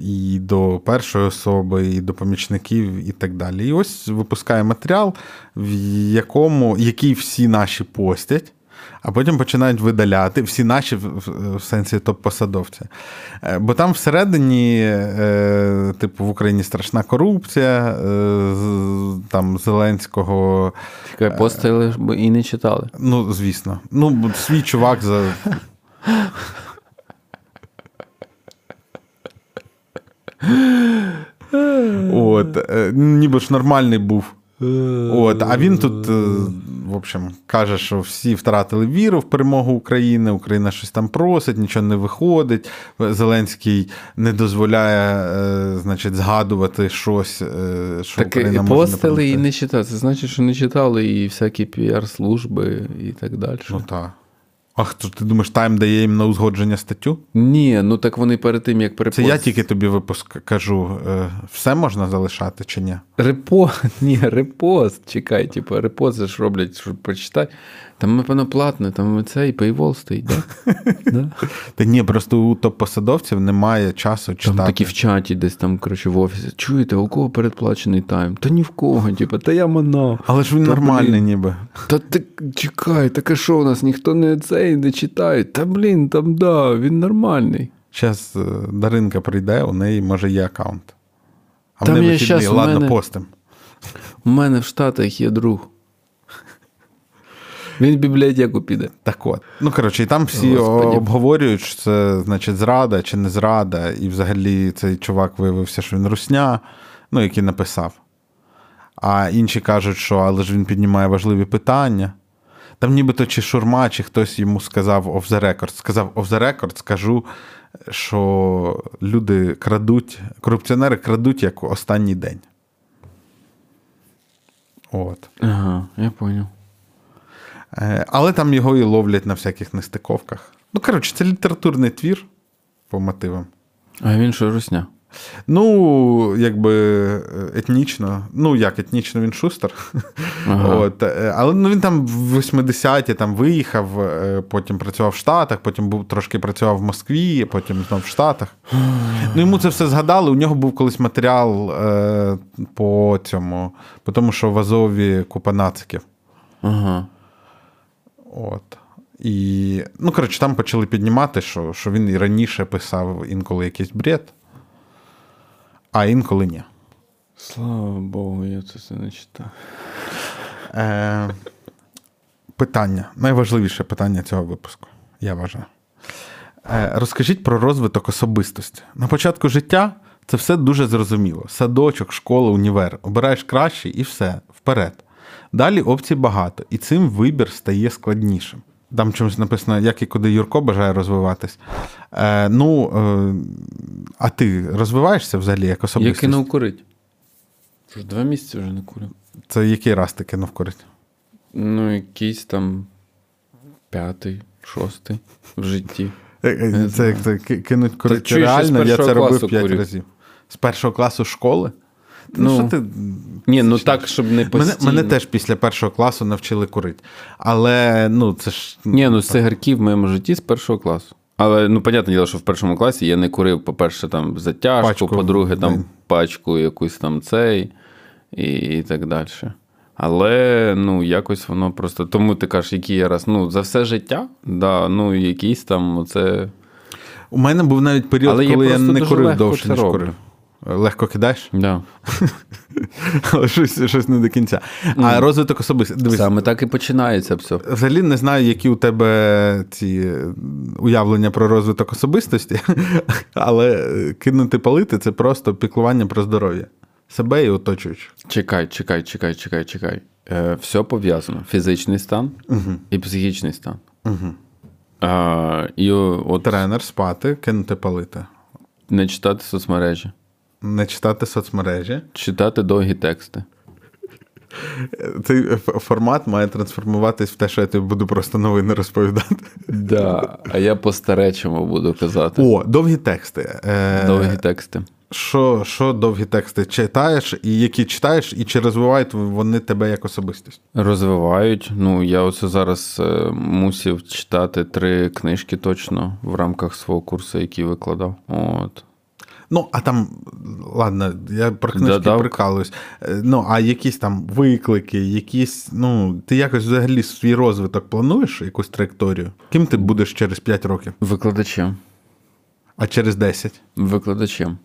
Speaker 2: і до першої особи, і до помічників, і так далі. І ось випускає матеріал, в якому, який всі наші постять. А потім починають видаляти всі наші в, сенсі топ-посадовці. Е, Бо там всередині, е, типу, в Україні страшна корупція, е, там Зеленського.
Speaker 1: Чекай, постили і не читали.
Speaker 2: Ну, звісно. Ну, свій чувак за. От, е, ніби ж нормальний був. От, а він тут, е, в общем, каже, що всі втратили віру в перемогу України, Україна щось там просить, нічого не виходить. Зеленський не дозволяє, е, значить, згадувати щось, е, що
Speaker 1: Так
Speaker 2: Україна
Speaker 1: і
Speaker 2: може не
Speaker 1: і не читали. Це значить, що не читали і всякі піар-служби і так далі.
Speaker 2: Ну так. А хто ти думаєш, Time дає їм на узгодження статтю?
Speaker 1: Ні, ну так вони перед тим, як
Speaker 2: Це я тільки тобі випуск кажу, е, все можна залишати чи ні?
Speaker 1: Репост, ні, репост, чекай, типу, репост ж роблять, щоб прочитати. Там, напевно, платне, там цей paywall стоїть, да? да?
Speaker 2: Та ні, просто у топ-посадовців немає часу читати.
Speaker 1: Там такі в чаті десь там, коротше, в офісі. Чуєте, у кого передплачений Time? Та ні в кого, типу, та я манав.
Speaker 2: Але ж він нормальний, ніби.
Speaker 1: Та ти чекай, так а що у нас ніхто не цей не читає? Та блін, там да, він нормальний.
Speaker 2: Зараз Даринка прийде, у неї може є аккаунт. А
Speaker 1: Там
Speaker 2: в неї вихідний, ладно,
Speaker 1: мене-
Speaker 2: постим.
Speaker 1: У мене в Штатах є друг. Він в бібліотеку піде.
Speaker 2: Так от. Ну, коротше, і там всі
Speaker 1: Господи.
Speaker 2: обговорюють, що це значить зрада чи не зрада, і взагалі цей чувак виявився, що він русня, ну, який написав. А інші кажуть, що але ж він піднімає важливі питання. Там нібито чи шурма, чи хтось йому сказав off the record. Сказав off the record, скажу, що люди крадуть, корупціонери крадуть як останній день. От.
Speaker 1: Ага, я поняв.
Speaker 2: Е, Але там його і ловлять на всяких нестиковках. Ну, коротше, це літературний твір по мотивам.
Speaker 1: А він що русня?
Speaker 2: Ну, якби е, етнічно, ну як етнічно він шустер.
Speaker 1: Ага.
Speaker 2: От, е, але ну, він там в 80-ті там виїхав, потім працював в Штатах, потім був трошки працював в Москві, потім знов в Штатах. Ну, йому це все згадали. У нього був колись матеріал е, по цьому, по тому, що в Азові купа нациків.
Speaker 1: Ага.
Speaker 2: От. І, ну, коротше, там почали піднімати, що, що він і раніше писав інколи якийсь бред, а інколи ні.
Speaker 1: Слава Богу, я це все не читав.
Speaker 2: Е, питання. Найважливіше питання цього випуску, я вважаю. Е, розкажіть про розвиток особистості. На початку життя це все дуже зрозуміло: садочок, школа, універ. Обираєш краще і все, вперед. Далі опцій багато, і цим вибір стає складнішим. Там чомусь написано, як і куди Юрко бажає розвиватись. Е, ну, е, а ти розвиваєшся взагалі як
Speaker 1: Я кинув курить. Вже два місяці вже не курив.
Speaker 2: Це який раз ти кинув курити?
Speaker 1: Ну, якийсь там п'ятий, шостий в житті.
Speaker 2: Е, е, Це як це кинуть курити реально, я це робив
Speaker 1: класу
Speaker 2: 5
Speaker 1: курю.
Speaker 2: разів. З першого класу школи? Ну,
Speaker 1: Ну,
Speaker 2: що ти...
Speaker 1: Ні, ну так, щоб не
Speaker 2: Мене,
Speaker 1: постійно.
Speaker 2: мене теж після першого класу навчили курити. Але ну, це ж.
Speaker 1: Ні, ну цигарки в моєму житті з першого класу. Але ну, понятне діло, що в першому класі я не курив, по-перше, там затяжку,
Speaker 2: Пачку
Speaker 1: по-друге, там
Speaker 2: день.
Speaker 1: пачку якусь там цей і, і так далі. Але ну, якось воно просто. Тому ти кажеш, який я раз. Ну, за все життя, да, ну, якийсь там оце.
Speaker 2: У мене був навіть період,
Speaker 1: Але
Speaker 2: коли я,
Speaker 1: просто
Speaker 2: не курив довше,
Speaker 1: це
Speaker 2: ніж курив. Легко кидаєш,
Speaker 1: Да.
Speaker 2: але щось, щось не до кінця. А розвиток особистості.
Speaker 1: Саме так і починається все.
Speaker 2: Взагалі не знаю, які у тебе ці е, уявлення про розвиток особистості, але е, кинути палити це просто піклування про здоров'я себе і оточуючих.
Speaker 1: Чекай, чекай, чекай, чекай, чекай. Е, все пов'язано. Фізичний стан і психічний стан. А, і от
Speaker 2: Тренер спати, кинути палити,
Speaker 1: не читати соцмережі,
Speaker 2: не читати соцмережі.
Speaker 1: читати довгі тексти.
Speaker 2: Цей формат має трансформуватись в те, що я тобі буду просто новини розповідати.
Speaker 1: Да, а я по-старечому буду казати.
Speaker 2: О, довгі тексти. Е,
Speaker 1: Довгі тексти.
Speaker 2: Що, що довгі тексти читаєш, і які читаєш, і чи розвивають вони тебе як особистість?
Speaker 1: Розвивають. Ну, я оце зараз е, мусив читати три книжки точно в рамках свого курсу, який викладав. От.
Speaker 2: Ну, а там, ладно, я про книжки
Speaker 1: Додав.
Speaker 2: прикалуюсь. Е, Ну, а якісь там виклики, якісь, ну, ти якось взагалі свій розвиток плануєш, якусь траєкторію? Ким ти будеш через 5 років,
Speaker 1: Викладачем.
Speaker 2: а через 10?
Speaker 1: Викладачем.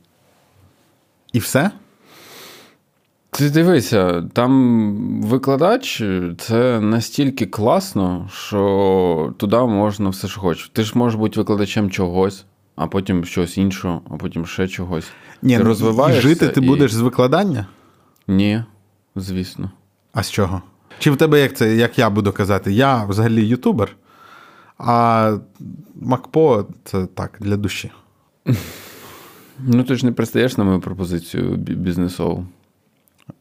Speaker 2: І все?
Speaker 1: Ти дивися, там викладач це настільки класно, що туди можна все, що хочеш. Ти ж можеш бути викладачем чогось, а потім щось іншого, а потім ще чогось.
Speaker 2: Ні,
Speaker 1: ти
Speaker 2: ну,
Speaker 1: розвиваєшся
Speaker 2: і жити ти
Speaker 1: і-
Speaker 2: будеш з викладання?
Speaker 1: Ні, звісно.
Speaker 2: А з чого? Чи в тебе як це, як я буду казати, я взагалі ютубер, а Макпо це так, для душі.
Speaker 1: Ну, ти ж не пристаєш на мою пропозицію бі- бізнесову.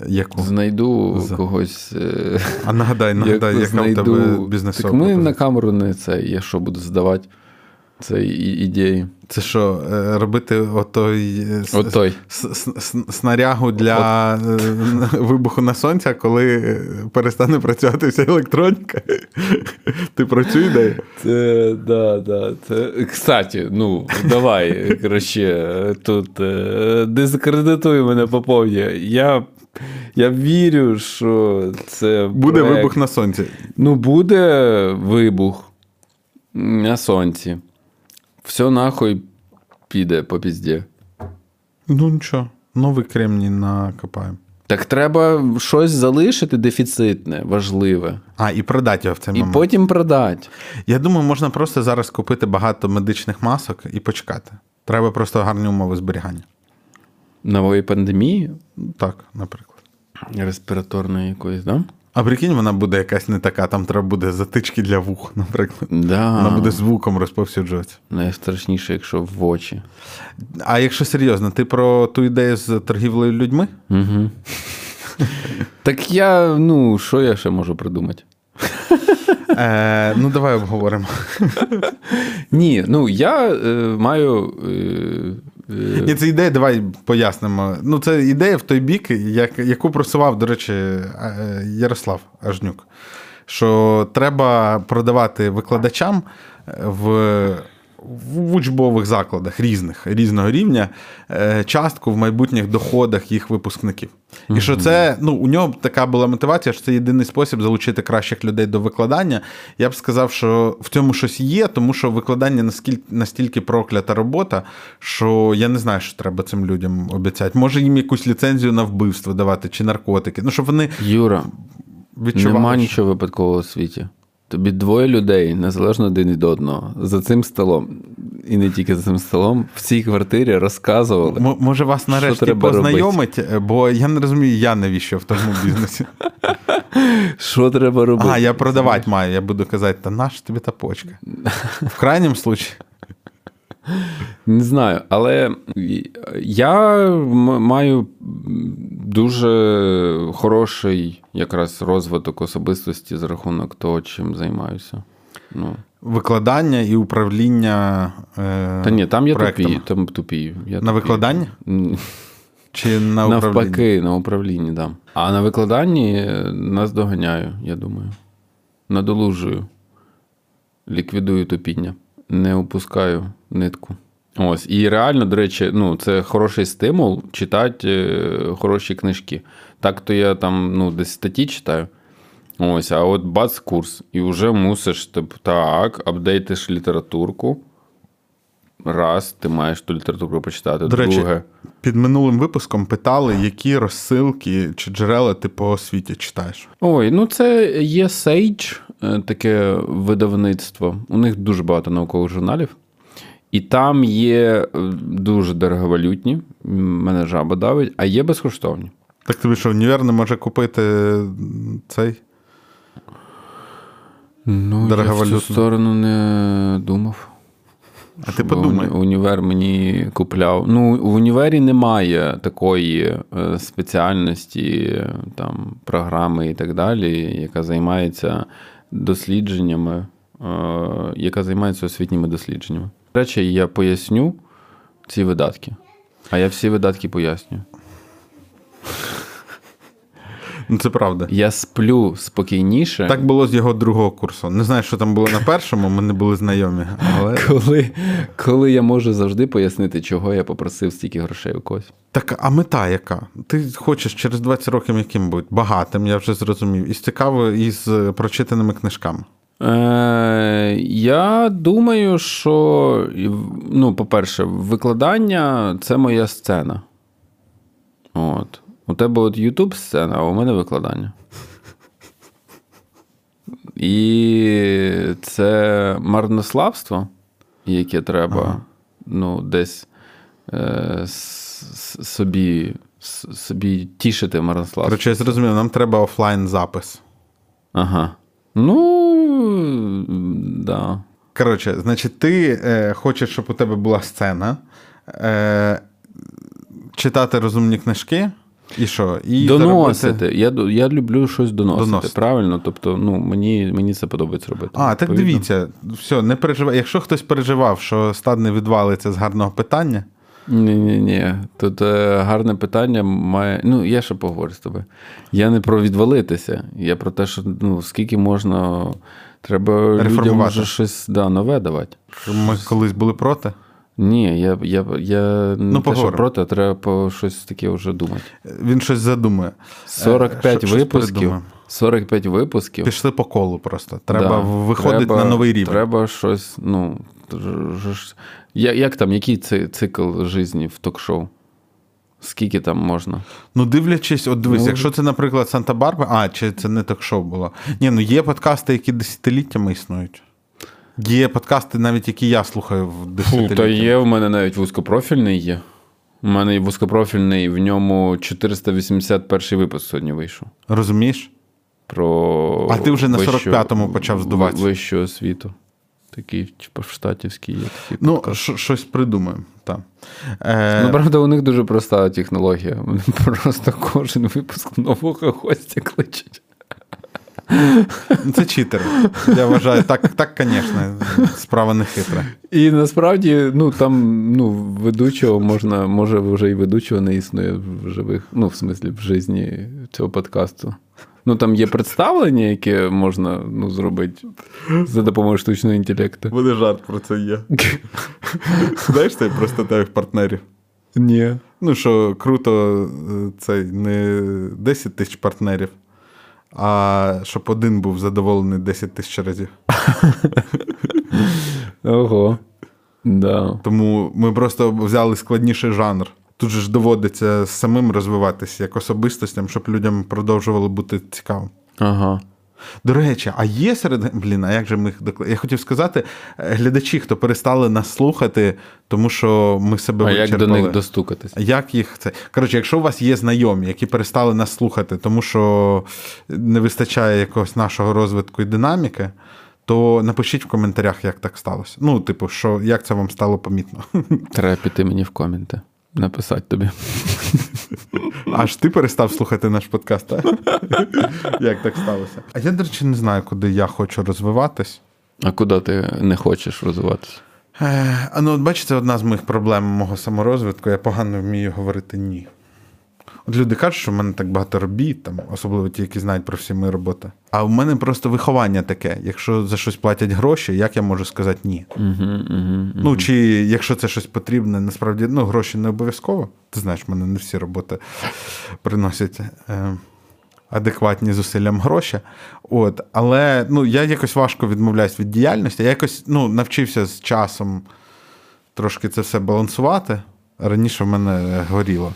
Speaker 2: Яку?
Speaker 1: Знайду
Speaker 2: За-
Speaker 1: когось. е,
Speaker 2: А нагадай, нагадай, яка в тебе бізнесова.
Speaker 1: Так ми на камеру не це. Я що буду здавати? Це і- ідеї.
Speaker 2: Це що, е, робити отой, е,
Speaker 1: Отой.
Speaker 2: снарягу для е, вибуху на сонця, коли перестане працювати вся електроніка? Ти про цю ідею?
Speaker 1: Це, да, да, це. Кстати, ну, давай, коротше, тут дискредитуй мене по повні. Я, я вірю, що це.
Speaker 2: Буде
Speaker 1: проект.
Speaker 2: вибух на сонці.
Speaker 1: Ну, буде вибух на сонці. Все нахуй піде по пізді.
Speaker 2: Ну нічого, новий кремній накопаємо.
Speaker 1: Так треба щось залишити дефіцитне, важливе,
Speaker 2: А, і продати його в цей
Speaker 1: і
Speaker 2: момент.
Speaker 1: потім продати.
Speaker 2: Я думаю, можна просто зараз купити багато медичних масок і почекати. Треба просто гарні умови зберігання.
Speaker 1: Нової пандемії
Speaker 2: Так, наприклад.
Speaker 1: респіраторної якоїсь, да?
Speaker 2: А прикинь, вона буде якась не така, там треба буде затички для вух, наприклад.
Speaker 1: Да.
Speaker 2: Вона буде звуком розповсюджуватися.
Speaker 1: Найстрашніше, якщо в очі.
Speaker 2: А якщо серйозно, ти про ту ідею з торгівлею людьми?
Speaker 1: Угу. так я, ну, що я ще можу придумати?
Speaker 2: Е, ну, давай обговоримо.
Speaker 1: Ні, ну я е, маю. Е,
Speaker 2: Ні, це ідея, давай пояснимо. Ну, це ідея в той бік, як, яку просував, до речі, е, Ярослав Ажнюк. Що треба продавати викладачам в. В учбових закладах різних різного рівня е, частку в майбутніх доходах їх випускників. І що це ну у нього така була мотивація, що це єдиний спосіб залучити кращих людей до викладання. Я б сказав, що в цьому щось є, тому що викладання наскільки настільки проклята робота, що я не знаю, що треба цим людям обіцяти. Може їм якусь ліцензію на вбивство давати чи наркотики. Ну щоб вони
Speaker 1: Юра,
Speaker 2: відчували.
Speaker 1: нема
Speaker 2: що-
Speaker 1: нічого випадкового у світі. Тобі двоє людей, незалежно один від одного, за цим столом, і не тільки за цим столом, в цій квартирі розказували.
Speaker 2: М- Може вас нарешті
Speaker 1: треба
Speaker 2: познайомить, бо я не розумію, я навіщо в тому бізнесі.
Speaker 1: Що треба робити?
Speaker 2: А, я продавати маю. Я буду казати, та наш тобі та почка. В крайньому случаї.
Speaker 1: Не знаю, але я маю дуже хороший якраз розвиток особистості за рахунок того, чим займаюся. Ну,
Speaker 2: Викладання і управління. Е,
Speaker 1: та ні, там я
Speaker 2: проектами.
Speaker 1: тупі, там тупі. Я
Speaker 2: На викладанні? Чи на управлінні?
Speaker 1: Навпаки, на управлінні, да. А на викладанні е, нас доганяю, я думаю. Надолужую. Ліквідую тупіння. Не опускаю нитку. Ось. І реально, до речі, ну, це хороший стимул читати е, хороші книжки. Так то я там ну, десь статті читаю. Ось, а от бац курс. І вже мусиш, типу, так, апдейтиш літературку. Раз, ти маєш ту літературу почитати.
Speaker 2: До речі, Під минулим випуском питали, які розсилки чи джерела ти по світі читаєш.
Speaker 1: Ой, ну це є Sage, е, таке видавництво. У них дуже багато наукових журналів. І там є е, дуже дороговалютні, мене жаба давить, а є безкоштовні.
Speaker 2: Так тобі що, універ не може купити цей?
Speaker 1: Ну, я в цю сторону не думав.
Speaker 2: А ти подумай.
Speaker 1: уні- Універ мені купляв. Ну, в універі немає такої е, спеціальності, там, програми і так далі, яка займається дослідженнями, е, яка займається освітніми дослідженнями. До речі, я поясню ці видатки. А я всі видатки пояснюю.
Speaker 2: Ну, це правда.
Speaker 1: Я сплю спокійніше,
Speaker 2: Так було з його другого курсу. Не знаю, що там було на першому, ми не були знайомі. Але
Speaker 1: коли, коли я можу завжди пояснити, чого я попросив стільки грошей у когось.
Speaker 2: так, а мета яка? Ти хочеш через 20 років яким бути? Багатим, я вже зрозумів. І з цікаво, і з прочитаними книжками.
Speaker 1: Е, я думаю, що, ну, по-перше, викладання це моя сцена. От. У тебе от YouTube сцена, а у мене викладання. І це марнославство, яке треба
Speaker 2: Ага.
Speaker 1: ну, десь е, собі, собі тішити марнославство.
Speaker 2: Коротше, я зрозумів, нам треба офлайн запис.
Speaker 1: Ага. Ну, да.
Speaker 2: Коротше, значить, ти е, хочеш, щоб у тебе була сцена, е, читати розумні книжки, і що? І
Speaker 1: Доносити.
Speaker 2: заробити-
Speaker 1: Я, я люблю щось доносити.
Speaker 2: Доносити.
Speaker 1: Правильно? Тобто, ну, мені, мені це подобається робити.
Speaker 2: А, так
Speaker 1: Відповідно.
Speaker 2: дивіться, все, не переживай. Якщо хтось переживав, що стад не відвалиться з гарного питання,
Speaker 1: Ні, ні. Тут е, гарне питання має. Ну, я ще поговорю з тобою. Я не про відвалитися. Я про те, що ну, скільки можна. Треба людям вже щось да, нове давати.
Speaker 2: ми колись були проти.
Speaker 1: Ні, я, я, я не
Speaker 2: Ну,
Speaker 1: те, що проти, а треба по щось таке вже думати.
Speaker 2: Він щось задумує.
Speaker 1: 45
Speaker 2: що-
Speaker 1: випусків. 45 випусків.
Speaker 2: Пішли по колу просто. Треба
Speaker 1: Да.
Speaker 2: виходити
Speaker 1: Треба-
Speaker 2: на новий рівень.
Speaker 1: Треба щось, ну. ж- ж- Я, як там, який ци- цикл житті в ток-шоу? Скільки там можна?
Speaker 2: Ну, дивлячись, от дивись,
Speaker 1: Ну,
Speaker 2: якщо це, наприклад, Санта-Барбара, а, чи це не ток-шоу було. Ні, ну є подкасти, які десятиліттями існують. Є подкасти, навіть які я слухаю в
Speaker 1: Фу,
Speaker 2: десятиліття.
Speaker 1: та є, в мене навіть вузькопрофільний є. У мене є вузькопрофільний, в ньому 481 випуск сьогодні вийшов.
Speaker 2: Розумієш?
Speaker 1: Про
Speaker 2: А ти вже на
Speaker 1: вищу-
Speaker 2: 45-му почав здуватися.
Speaker 1: Вищу освіту. Такий, типу, штатівський є такий.
Speaker 2: Ну,
Speaker 1: подкаст.
Speaker 2: щось придумаємо. Там. Е,
Speaker 1: Ну, правда, у них дуже проста технологія. Вони просто кожен випуск нового гостя кличуть.
Speaker 2: Ну, Це читери. Я вважаю, так, так, звісно, справа не хитра.
Speaker 1: І насправді, ну там ну, ведучого можна, може, вже і ведучого не існує в живих, ну, в смислі, в житті цього подкасту. Ну, там є представлення, яке можна ну, зробити за допомогою штучного інтелекту.
Speaker 2: Буде жарт про це є. Знаєш цей про статевих партнерів?
Speaker 1: Ні.
Speaker 2: Ну, що круто, е, цей не 10 тисяч партнерів, а щоб один був задоволений 10 тисяч разів.
Speaker 1: Ого. Да.
Speaker 2: Тому ми просто взяли складніший жанр. Тут же ж доводиться самим розвиватися як особистостям, щоб людям продовжувало бути цікаво.
Speaker 1: Ага.
Speaker 2: До речі, а є серед блін, а як же ми їх докла- Я хотів сказати, е, глядачі, хто перестали нас слухати, тому що ми себе
Speaker 1: А як до них достукатись?
Speaker 2: Як їх це? Коротше, якщо у вас є знайомі, які перестали нас слухати, тому що не вистачає якогось нашого розвитку і динаміки, то напишіть в коментарях, як так сталося. Ну, типу, що як це вам стало помітно.
Speaker 1: Треба піти мені в коменти. Написати тобі.
Speaker 2: Аж ти перестав слухати наш подкаст, так? Як так сталося? А я, до речі, не знаю, куди я хочу розвиватись.
Speaker 1: А куди ти не хочеш розвиватися?
Speaker 2: Е, а ну, от бачите, одна з моїх проблем мого саморозвитку, я погано вмію говорити ні. От люди кажуть, що в мене так багато робіт, там, особливо ті, які знають про всі мої роботи. А в мене просто виховання таке. Якщо за щось платять гроші, як я можу сказати ні?
Speaker 1: Угу, угу,
Speaker 2: Ну, чи якщо це щось потрібне, насправді ну, гроші не обов'язково. Ти знаєш, в мене не всі роботи приносять е, адекватні зусиллям гроші. От, але ну, я якось важко відмовляюсь від діяльності. Я якось ну, навчився з часом трошки це все балансувати. Раніше в мене горіло.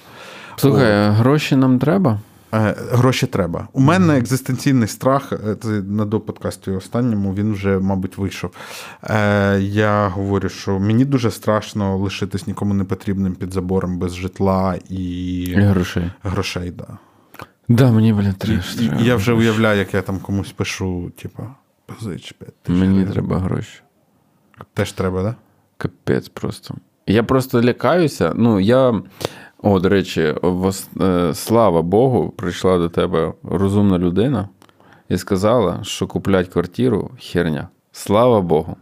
Speaker 1: Слухай, гроші нам треба?
Speaker 2: Е, Гроші треба. У мене екзистенційний страх, е, це на доподкасті останньому він вже, мабуть, вийшов. Е, Я говорю, що мені дуже страшно лишитись нікому не потрібним під забором без житла і
Speaker 1: І грошей.
Speaker 2: грошей. Да.
Speaker 1: Да, мені, блін, теж
Speaker 2: і, я вже уявляю, як я там комусь пишу, типу, позич 5 тисяч.
Speaker 1: Мені треба гроші.
Speaker 2: Теж треба? Да?
Speaker 1: Капець просто. Я просто лякаюся. Ну, я. О, до речі, е, слава Богу, прийшла до тебе розумна людина і сказала, що куплять квартиру херня. Слава Богу.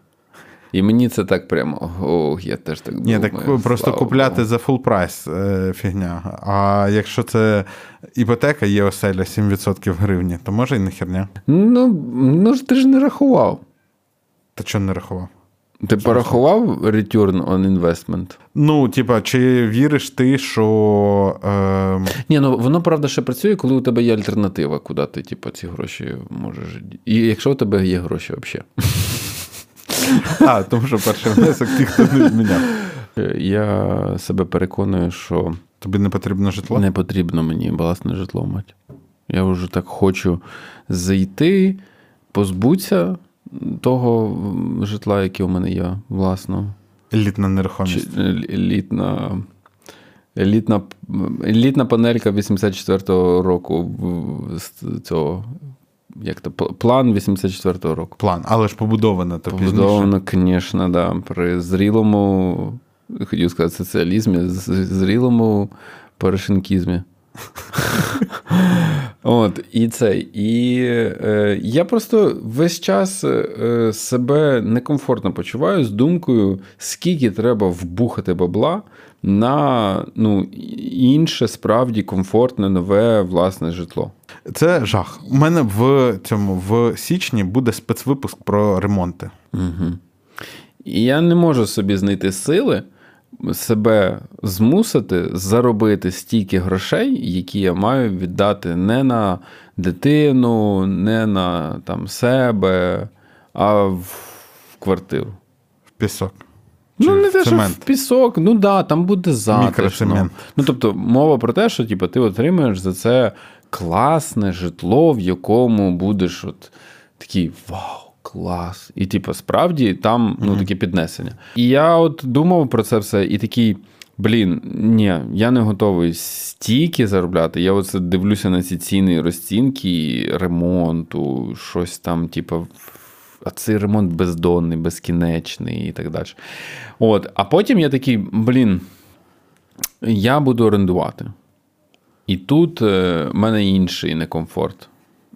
Speaker 1: І мені це так прямо. Ох, я теж так
Speaker 2: Ні, так просто купляти
Speaker 1: Богу.
Speaker 2: за full прайс е, фігня. А якщо це іпотека, є оселя 7% гривні, то може і не херня.
Speaker 1: Ну, ну ти ж не рахував.
Speaker 2: Та чого не рахував?
Speaker 1: Ти порахував return on investment?
Speaker 2: Ну, типа, чи віриш ти, що. Е,
Speaker 1: Ні, ну воно правда ще працює, коли у тебе є альтернатива, куди ти, типу, ці гроші можеш. І якщо у тебе є гроші взагалі.
Speaker 2: а, тому що перший внесок ніхто не зміняв.
Speaker 1: Я себе переконую, що
Speaker 2: Тобі не потрібно житло?
Speaker 1: не потрібно мені власне житло мати. Я вже так хочу зайти, позбутися того житла, яке у мене є, власного.
Speaker 2: Елітна
Speaker 1: Чи,
Speaker 2: нерухомість.
Speaker 1: елітна, елітна, елітна панелька 84-го року з цього. Як то план 84-го року.
Speaker 2: План, але ж побудована то пізніше.
Speaker 1: Побудовано, звісно, да. При зрілому, хотів сказати, соціалізмі, зрілому порошенкізмі. От, і це. І е, я просто весь час е, себе некомфортно почуваю з думкою, скільки треба вбухати бабла на ну, інше справді комфортне, нове власне житло.
Speaker 2: Це жах. У мене в цьому в січні буде спецвипуск про ремонти.
Speaker 1: Угу. І я не можу собі знайти сили себе змусити заробити стільки грошей, які я маю віддати не на дитину, не на там, себе, а в квартиру.
Speaker 2: В пісок.
Speaker 1: Ну, не те, що в пісок, ну да, там буде затишно. Ну, тобто, мова про те, що типу, ти отримаєш за це класне житло, в якому будеш от такий вау, клас. І, типу, справді там ну, таке піднесення. І я от думав про це все, і такий. Блін, ні, я не готовий стільки заробляти. Я оце дивлюся на ці ціни розцінки ремонту, щось там, типу, а цей ремонт бездонний, безкінечний і так далі. От, а потім я такий, блін, я буду орендувати. І тут е, в мене інший некомфорт,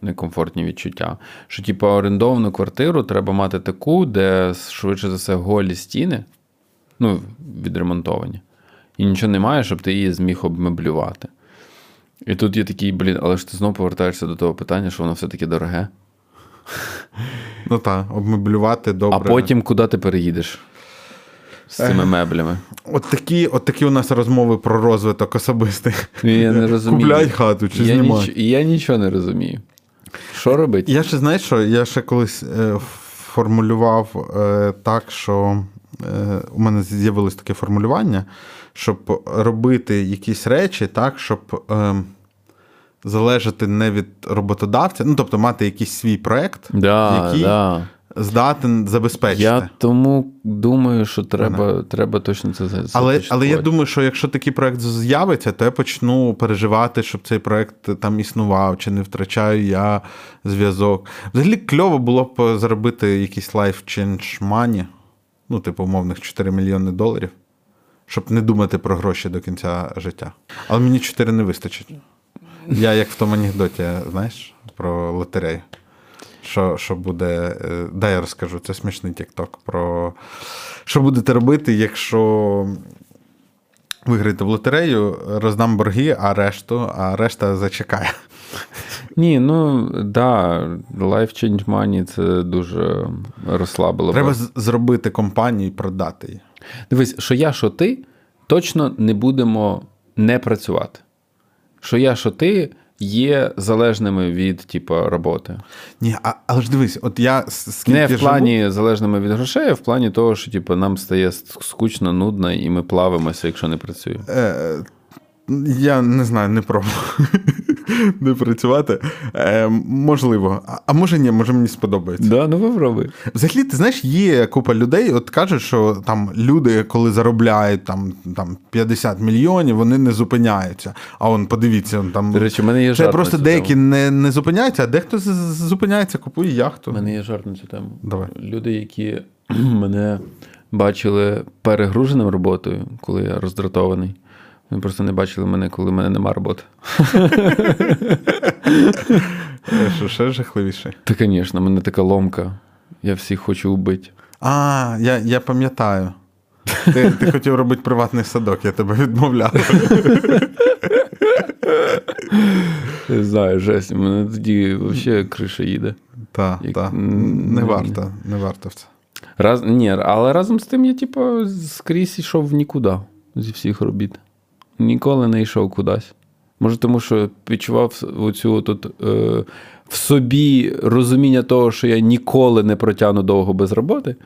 Speaker 1: некомфортні відчуття. Що, типу, орендовану квартиру треба мати таку, де швидше за все голі стіни, ну, відремонтовані. І нічого немає, щоб ти її зміг обмеблювати. І тут є такий, блін, але ж ти знову повертаєшся до того питання, що воно все-таки дороге.
Speaker 2: Ну так, обмеблювати добре.
Speaker 1: А потім куди ти переїдеш з цими меблями?
Speaker 2: От такі, от такі у нас розмови про розвиток особистий.
Speaker 1: Я не розумію.
Speaker 2: Купляй хату чи
Speaker 1: я
Speaker 2: знімай.
Speaker 1: ніч... Я нічого не розумію. Що робити?
Speaker 2: Я ще знаєш, що я ще колись е, формулював е, так, що е, у мене з'явилось таке формулювання, щоб робити якісь речі так, щоб е, залежати не від роботодавця, ну тобто мати якийсь свій проект,
Speaker 1: Да,
Speaker 2: який
Speaker 1: да.
Speaker 2: Здатен забезпечити.
Speaker 1: Я тому думаю, що треба, треба точно це
Speaker 2: Але, але я думаю, що якщо такий проект з'явиться, то я почну переживати, щоб цей проект там існував, чи не втрачаю я зв'язок. Взагалі кльово було б заробити якийсь life change money, ну, типу, умовних 4 мільйони доларів, щоб не думати про гроші до кінця життя. Але мені 4 не вистачить. Я як в тому анекдоті, знаєш, про лотерею. Що, що буде. е, Дай я розкажу, це смішний тікток про що будете робити, якщо виграєте в лотерею, роздам борги, а решту, а решта зачекає.
Speaker 1: Ні, ну да, Life Change Money це дуже розслабило.
Speaker 2: Треба зробити компанію і продати її.
Speaker 1: Дивись, що я, що ти, точно не будемо не працювати. Що я, що ти є залежними від типу, роботи.
Speaker 2: Ні, а, але ж дивись, от я скільки
Speaker 1: Не в
Speaker 2: живу-
Speaker 1: плані залежними від грошей, а в плані того, що типу, нам стає скучно, нудно, і ми плавимося, якщо не працюємо.
Speaker 2: Е, я не знаю, не пробував не працювати. Е, можливо. А, а може ні, може мені сподобається.
Speaker 1: Да, ну попробуй.
Speaker 2: Взагалі, ти знаєш, є купа людей, от кажуть, що там люди, коли заробляють там, там 50 мільйонів, вони не зупиняються. А он, подивіться, он там.
Speaker 1: До речі, в мене є
Speaker 2: Це
Speaker 1: жарт на
Speaker 2: просто
Speaker 1: цю
Speaker 2: деякі
Speaker 1: тему.
Speaker 2: не, не зупиняються, а дехто з- з- зупиняється, купує яхту.
Speaker 1: У мене є жарт на цю тему.
Speaker 2: Давай.
Speaker 1: Люди, які мене бачили перегруженим роботою, коли я роздратований. Вони просто не бачили мене, коли в мене нема роботи.
Speaker 2: Е, Що ще жахливіше.
Speaker 1: Та, звісно, в мене така ломка. Я всіх хочу вбити.
Speaker 2: А, я, я пам'ятаю. Ти, ти хотів робити приватний садок, я тебе відмовляв.
Speaker 1: Не знаю, жесть, у мене тоді взагалі криша їде.
Speaker 2: Так,
Speaker 1: Як-
Speaker 2: так. Не
Speaker 1: не-
Speaker 2: варто, не варто в це.
Speaker 1: Раз, ні, але разом з тим я, типу, скрізь йшов в нікуди зі всіх робіт. Ніколи не йшов кудись. Може, тому що відчував оцю тут е, в собі розуміння того, що я ніколи не протягну довго без роботи,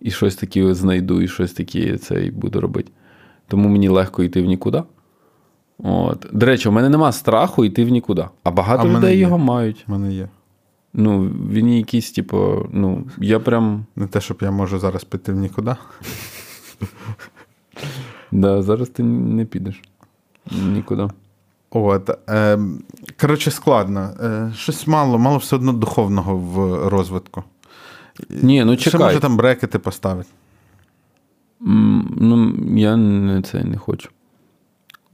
Speaker 1: і щось таке знайду, і щось таке це і буду робити. Тому мені легко йти в нікуди. От. До речі, у мене нема страху йти в нікуди. А багато
Speaker 2: А
Speaker 1: людей
Speaker 2: є.
Speaker 1: його мають.
Speaker 2: У мене є.
Speaker 1: Ну, він якийсь, типу, ну, я прям.
Speaker 2: Не те, щоб я можу зараз піти в нікуди.
Speaker 1: Да, зараз ти не підеш. Нікуди.
Speaker 2: От, е, коротше, складно. Е, щось мало, мало все одно духовного в розвитку.
Speaker 1: Ні, ну
Speaker 2: Ще може там брекети поставити.
Speaker 1: Ну, я не це не хочу.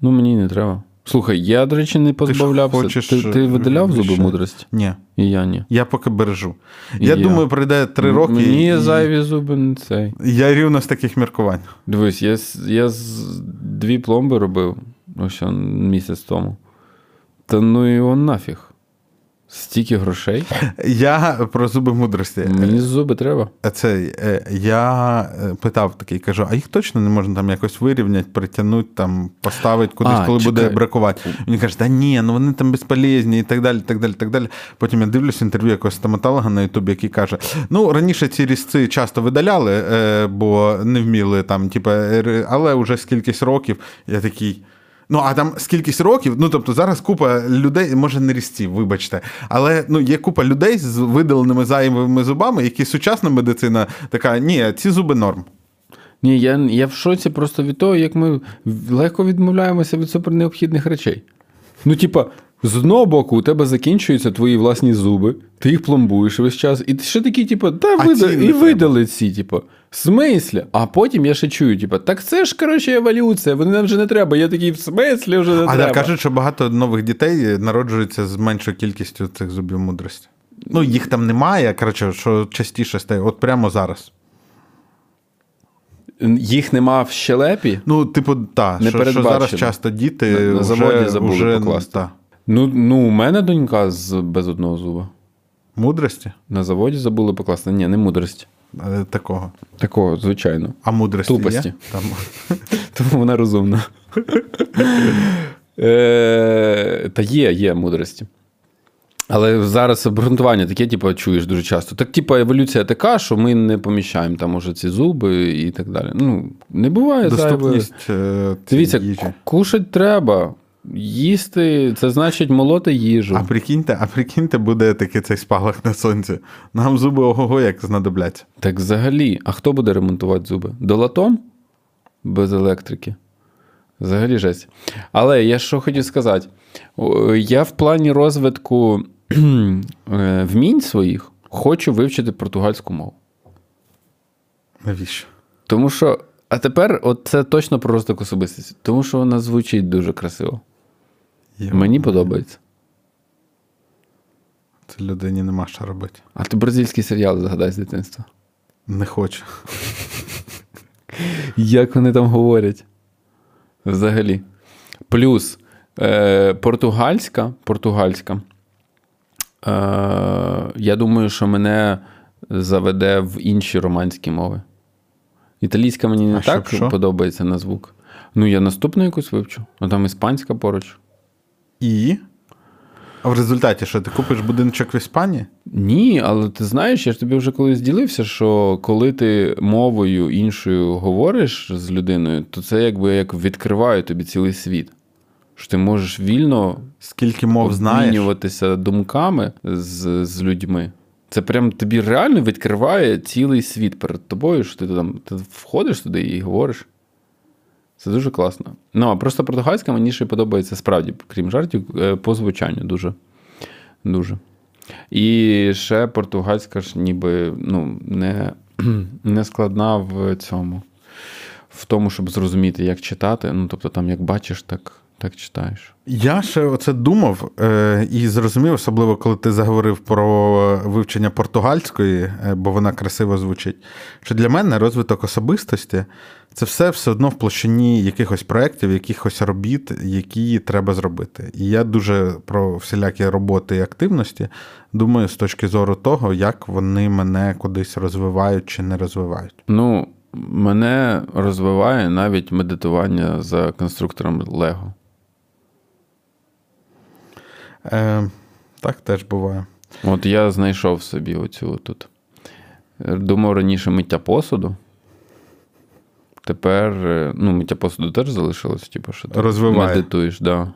Speaker 1: Ну, мені не треба. Слухай, я, до речі, не позбавлявся.
Speaker 2: хочеш,
Speaker 1: ти, ти видаляв зуби мудрості?
Speaker 2: Ні.
Speaker 1: І я ні.
Speaker 2: Я поки бережу.
Speaker 1: І
Speaker 2: я,
Speaker 1: я.
Speaker 2: думаю, пройде три роки.
Speaker 1: Мені
Speaker 2: і...
Speaker 1: зайві зуби не цей.
Speaker 2: Я рівно з таких міркувань.
Speaker 1: Дивись, я, я з дві пломби робив ось місяць тому. Та ну і он нафіг. Стільки грошей.
Speaker 2: Я про зуби мудрості.
Speaker 1: Мені зуби треба.
Speaker 2: Цей, е, я е, питав такий, кажу, а їх точно не можна там якось вирівняти, притягнути, там, поставити кудись,
Speaker 1: А,
Speaker 2: коли
Speaker 1: чекай.
Speaker 2: буде бракувати. Він каже, та ні, ну вони там безполезні і так далі. так далі, так далі. Потім я дивлюсь інтерв'ю якогось стоматолога на Ютубі, який каже: ну, раніше ці різці часто видаляли, е, бо не вміли там, типу, але вже скількись років. Я такий. Ну, а там скількись років, ну тобто зараз купа людей, може не різці, вибачте, але ну є купа людей з видаленими зайвими зубами, які сучасна медицина така, ні, ці зуби норм.
Speaker 1: Ні, я, я в шоці просто від того, як ми легко відмовляємося від супернеобхідних речей. Ну, типа, з одного боку, у тебе закінчуються твої власні зуби, ти їх пломбуєш весь час, і ти ще такий, типу, та
Speaker 2: А
Speaker 1: вида, і видали ці, типу. В смислі? А потім я ще чую, типу, так це ж коротше еволюція, вони нам вже не треба. Я такий, в смислі вже не
Speaker 2: А
Speaker 1: треба.
Speaker 2: да, кажуть, що багато нових дітей народжуються з меншою кількістю цих зубів мудрості. Ну, їх там немає, коротше, що частіше стає, от прямо зараз.
Speaker 1: Їх нема в щелепі.
Speaker 2: Ну, типу, так, що, що зараз часто діти
Speaker 1: На- на
Speaker 2: вже,
Speaker 1: заводі забули
Speaker 2: вже,
Speaker 1: покласти.
Speaker 2: та.
Speaker 1: Ну, ну, у мене донька з без одного зуба.
Speaker 2: Мудрості
Speaker 1: На заводі забули покласти. Ні, не мудрості.
Speaker 2: Е, такого.
Speaker 1: Такого, звичайно.
Speaker 2: А мудрості
Speaker 1: Тупості.
Speaker 2: є? Там.
Speaker 1: Тому вона розумна. Е, Та є, є мудрості. Але зараз обґрунтування таке, типу, чуєш дуже часто. Так, типу, еволюція така, що ми не поміщаємо там уже ці зуби і так далі. Ну, не буває зайвої.
Speaker 2: Доступність е,
Speaker 1: Дивіться,
Speaker 2: їжі.
Speaker 1: кушать треба. Їсти, це значить молоти їжу.
Speaker 2: А прикиньте, а прикиньте, буде такий цей спалах на сонці. Нам зуби ого-го як знадобляться.
Speaker 1: Так взагалі, а хто буде ремонтувати зуби? Долатом? Без електрики. Взагалі жесть. Але я що хотів сказати: я в плані розвитку е, вмінь своїх хочу вивчити португальську мову.
Speaker 2: Навіщо?
Speaker 1: Тому що, а тепер от це точно про розвиток особистості, тому що вона звучить дуже красиво.
Speaker 2: Йо,
Speaker 1: Мені подобається.
Speaker 2: Це людині нема що робити.
Speaker 1: А ти бразильський серіал згадай з дитинства.
Speaker 2: Не хочу.
Speaker 1: Як вони там говорять? Взагалі. Плюс е, португальська. португальська. Е, я думаю, що мене заведе в інші романські мови. Італійська мені не
Speaker 2: А
Speaker 1: так
Speaker 2: що?
Speaker 1: подобається на звук. Ну, я наступну якусь вивчу. А там іспанська поруч.
Speaker 2: І. А в результаті, що ти купиш будиночок в Іспанії?
Speaker 1: Ні, але ти знаєш, я ж тобі вже колись ділився, що коли ти мовою іншою говориш з людиною, то це якби як відкриває тобі цілий світ. Що ти можеш вільно
Speaker 2: Скільки мов знаєш?
Speaker 1: думками з, з людьми. Це прям тобі реально відкриває цілий світ перед тобою, що ти там ти входиш туди і говориш. Це дуже класно. Ну, а просто португальська мені ще подобається справді, крім жартів, е, по звучанню дуже. Дуже. І ще португальська ж ніби ну, не, не складна в цьому, в тому, щоб зрозуміти, як читати. Ну, тобто, там як бачиш, так, так читаєш.
Speaker 2: Я ще оце думав е, і зрозумів, особливо коли ти заговорив про вивчення португальської, е, бо вона красиво звучить. Що для мене розвиток особистості це все все одно в площині якихось проєктів, якихось робіт, які треба зробити. І я дуже про всілякі роботи і активності думаю з точки зору того, як вони мене кудись розвивають чи не розвивають.
Speaker 1: Ну, мене розвиває навіть медитування за конструктором Лего.
Speaker 2: Е, так теж буває.
Speaker 1: От я знайшов собі оцю тут. Думав раніше миття посуду. Тепер, е, ну, миття посуду теж залишилось, типу, що ти
Speaker 2: Розвиває.
Speaker 1: медитуєш, да.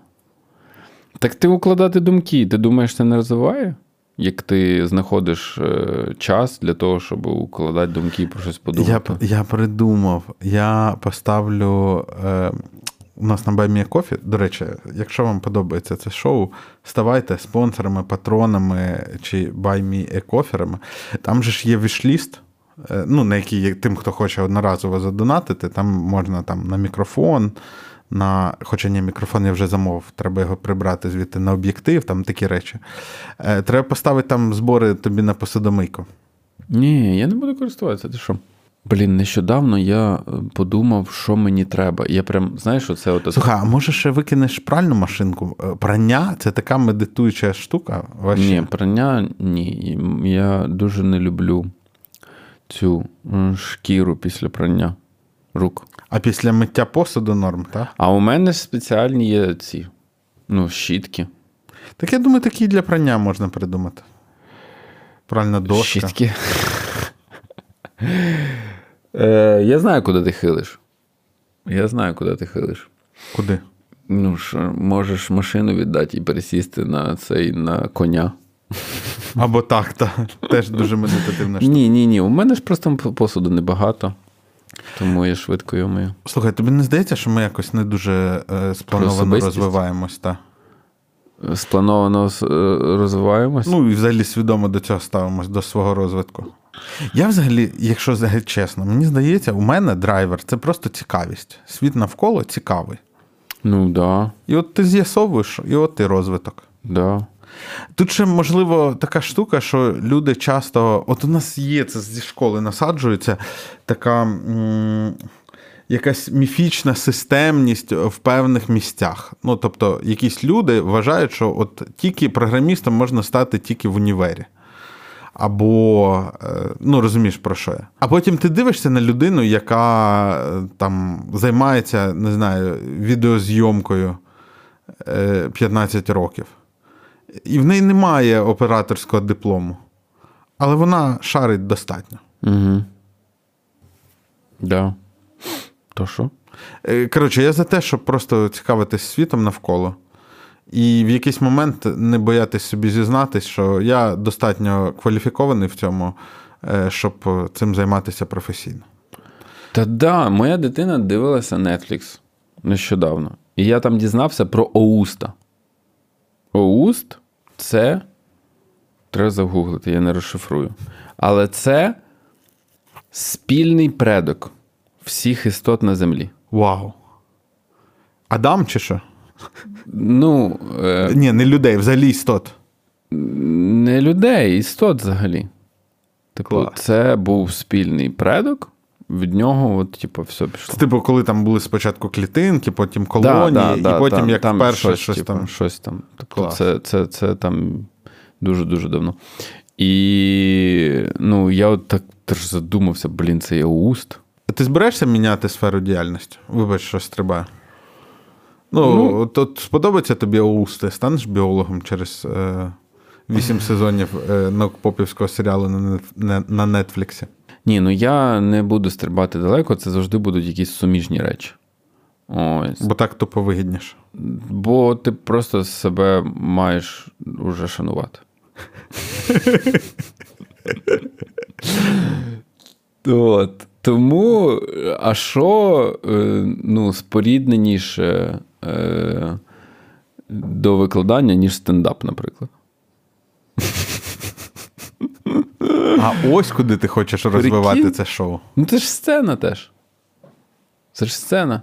Speaker 1: Так ти укладати думки, ти думаєш, це не розвиває? Як ти знаходиш е, час для того, щоб укладати думки і про щось
Speaker 2: Я,
Speaker 1: подумати?
Speaker 2: я придумав, я поставлю. Е, у нас на Баймія Кофі. До речі, якщо вам подобається це шоу, ставайте спонсорами, патронами чи баймі-екоферами. Там же ж є вішліст, е, ну, на який є тим, хто хоче одноразово задонатити, там можна там на мікрофон. На, Хоча ні, мікрофон я вже замовив, треба його прибрати звідти на об'єктив, там такі речі. Е, Треба поставити там збори тобі на посудомийку.
Speaker 1: Ні, я не буду користуватися, ти що? Блін, нещодавно я е, подумав, що мені треба. Я прям, знаєш, оце от.
Speaker 2: Слухай, а може ще викинеш пральну машинку? Е, Прання це така медитуюча штука. Вообще.
Speaker 1: Ні, прання ні. Я дуже не люблю цю шкіру після прання рук.
Speaker 2: А після миття посуду норм, так?
Speaker 1: А у мене спеціальні є ці ну, щітки.
Speaker 2: Так я думаю, такі для прання можна придумати. Пральна дошка.
Speaker 1: Щітки. Е, я знаю, куди ти хилиш. Я знаю, куди ти хилиш.
Speaker 2: Куди?
Speaker 1: Ну ж, можеш машину віддати і пересісти на цей на коня.
Speaker 2: Або так, та теж дуже медитативна штука.
Speaker 1: Ні, ні, ні. У мене ж просто посуду небагато, тому я швидко його мию.
Speaker 2: Слухай, тобі не здається, що ми якось не дуже е, сплановано розвиваємось, та?
Speaker 1: Сплановано е, розвиваємось.
Speaker 2: Ну і взагалі свідомо до цього ставимось, до свого розвитку. Я взагалі, якщо взагалі чесно, мені здається, у мене драйвер це просто цікавість. Світ навколо цікавий.
Speaker 1: Ну, да,
Speaker 2: І от ти з'ясовуєш, і от ти розвиток.
Speaker 1: да.
Speaker 2: Тут ще, можливо, така штука, що люди часто. От у нас є це зі школи насаджується така м, якась міфічна системність в певних місцях. Ну, тобто, якісь люди вважають, що от тільки програмістом можна стати тільки в універі. Або, е, ну розумієш про що я. А потім ти дивишся на людину, яка е, там займається, не знаю, відеозйомкою е, 15 років. І в неї немає операторського диплому. Але вона шарить достатньо.
Speaker 1: Угу. Да. То що?
Speaker 2: Е, Коротше, я за те, щоб просто цікавитись світом навколо. І в якийсь момент не боятись собі зізнатись, що я достатньо кваліфікований в цьому, е, щоб цим займатися професійно.
Speaker 1: Та да, моя дитина дивилася Netflix нещодавно. І я там дізнався про Оуста. Оуст це. Треба загуглити, я не розшифрую. Але це спільний предок всіх істот на землі.
Speaker 2: Вау. Адам чи що?
Speaker 1: Ну, е,
Speaker 2: Ні, не людей, взагалі істот.
Speaker 1: не людей, істот взагалі. Типу,
Speaker 2: Клас.
Speaker 1: це був спільний предок, від нього, от, типу, все пішло.
Speaker 2: Це типу, коли там були спочатку клітинки, потім колонії, і потім
Speaker 1: там,
Speaker 2: як
Speaker 1: там
Speaker 2: перше щось,
Speaker 1: типу,
Speaker 2: там.
Speaker 1: щось там. Тобто це, це, це там дуже-дуже давно. І ну, я от так теж задумався, блін, це є уст.
Speaker 2: Ти збираєшся міняти сферу діяльності? Вибач, що стрибає. Ну,
Speaker 1: Ну.
Speaker 2: от сподобається тобі ОУС, ти станеш біологом через е, 8 сезонів е, нокпопівського серіалу на, на, на Нетфліксі.
Speaker 1: Ні, ну я не буду стрибати далеко, це завжди будуть якісь суміжні речі. Ось.
Speaker 2: Бо так тупо вигідніше.
Speaker 1: Бо ти просто себе маєш уже шанувати. От. Тому, а що е, ну, спорідненіше е, до викладання, ніж стендап, наприклад.
Speaker 2: А ось куди ти хочеш розвивати
Speaker 1: Прикинь.
Speaker 2: це шоу.
Speaker 1: Ну, це ж сцена теж. Це ж сцена.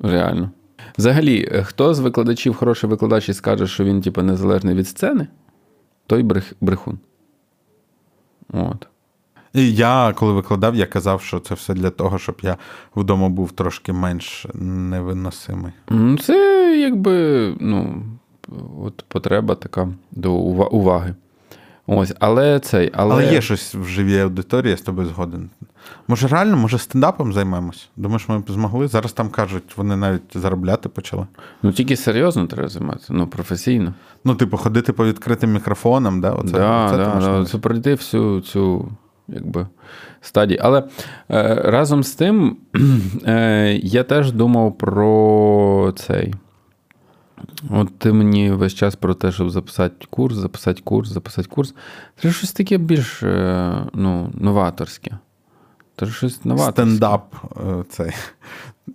Speaker 1: Реально. Взагалі, е, хто з викладачів хороший викладач і скаже, що він, типу, незалежний від сцени, той брех, брехун. От.
Speaker 2: І я, коли викладав, я казав, що це все для того, щоб я вдома був трошки менш невиносимий.
Speaker 1: Ну, Це якби, ну, от потреба така до уваги. Ось, але цей, але,
Speaker 2: Але є щось в живій аудиторії, я з тобою згоден. Може, реально, може, стендапом займемось? Думаєш, ми б змогли? Зараз там кажуть, вони навіть заробляти почали.
Speaker 1: ну тільки серйозно треба займатися, ну, професійно.
Speaker 2: Ну, типу, ходити по відкритим мікрофонам, да? Оце,
Speaker 1: да,
Speaker 2: оце
Speaker 1: да, да, це пройти всю цю якби, стадію. Але е, разом з тим, е, я теж думав про цей. От ти мені весь час про те, щоб записати курс, записати курс, записати курс. Це щось таке більш е, ну, новаторське. Це щось новаторське.
Speaker 2: Стендап е, цей.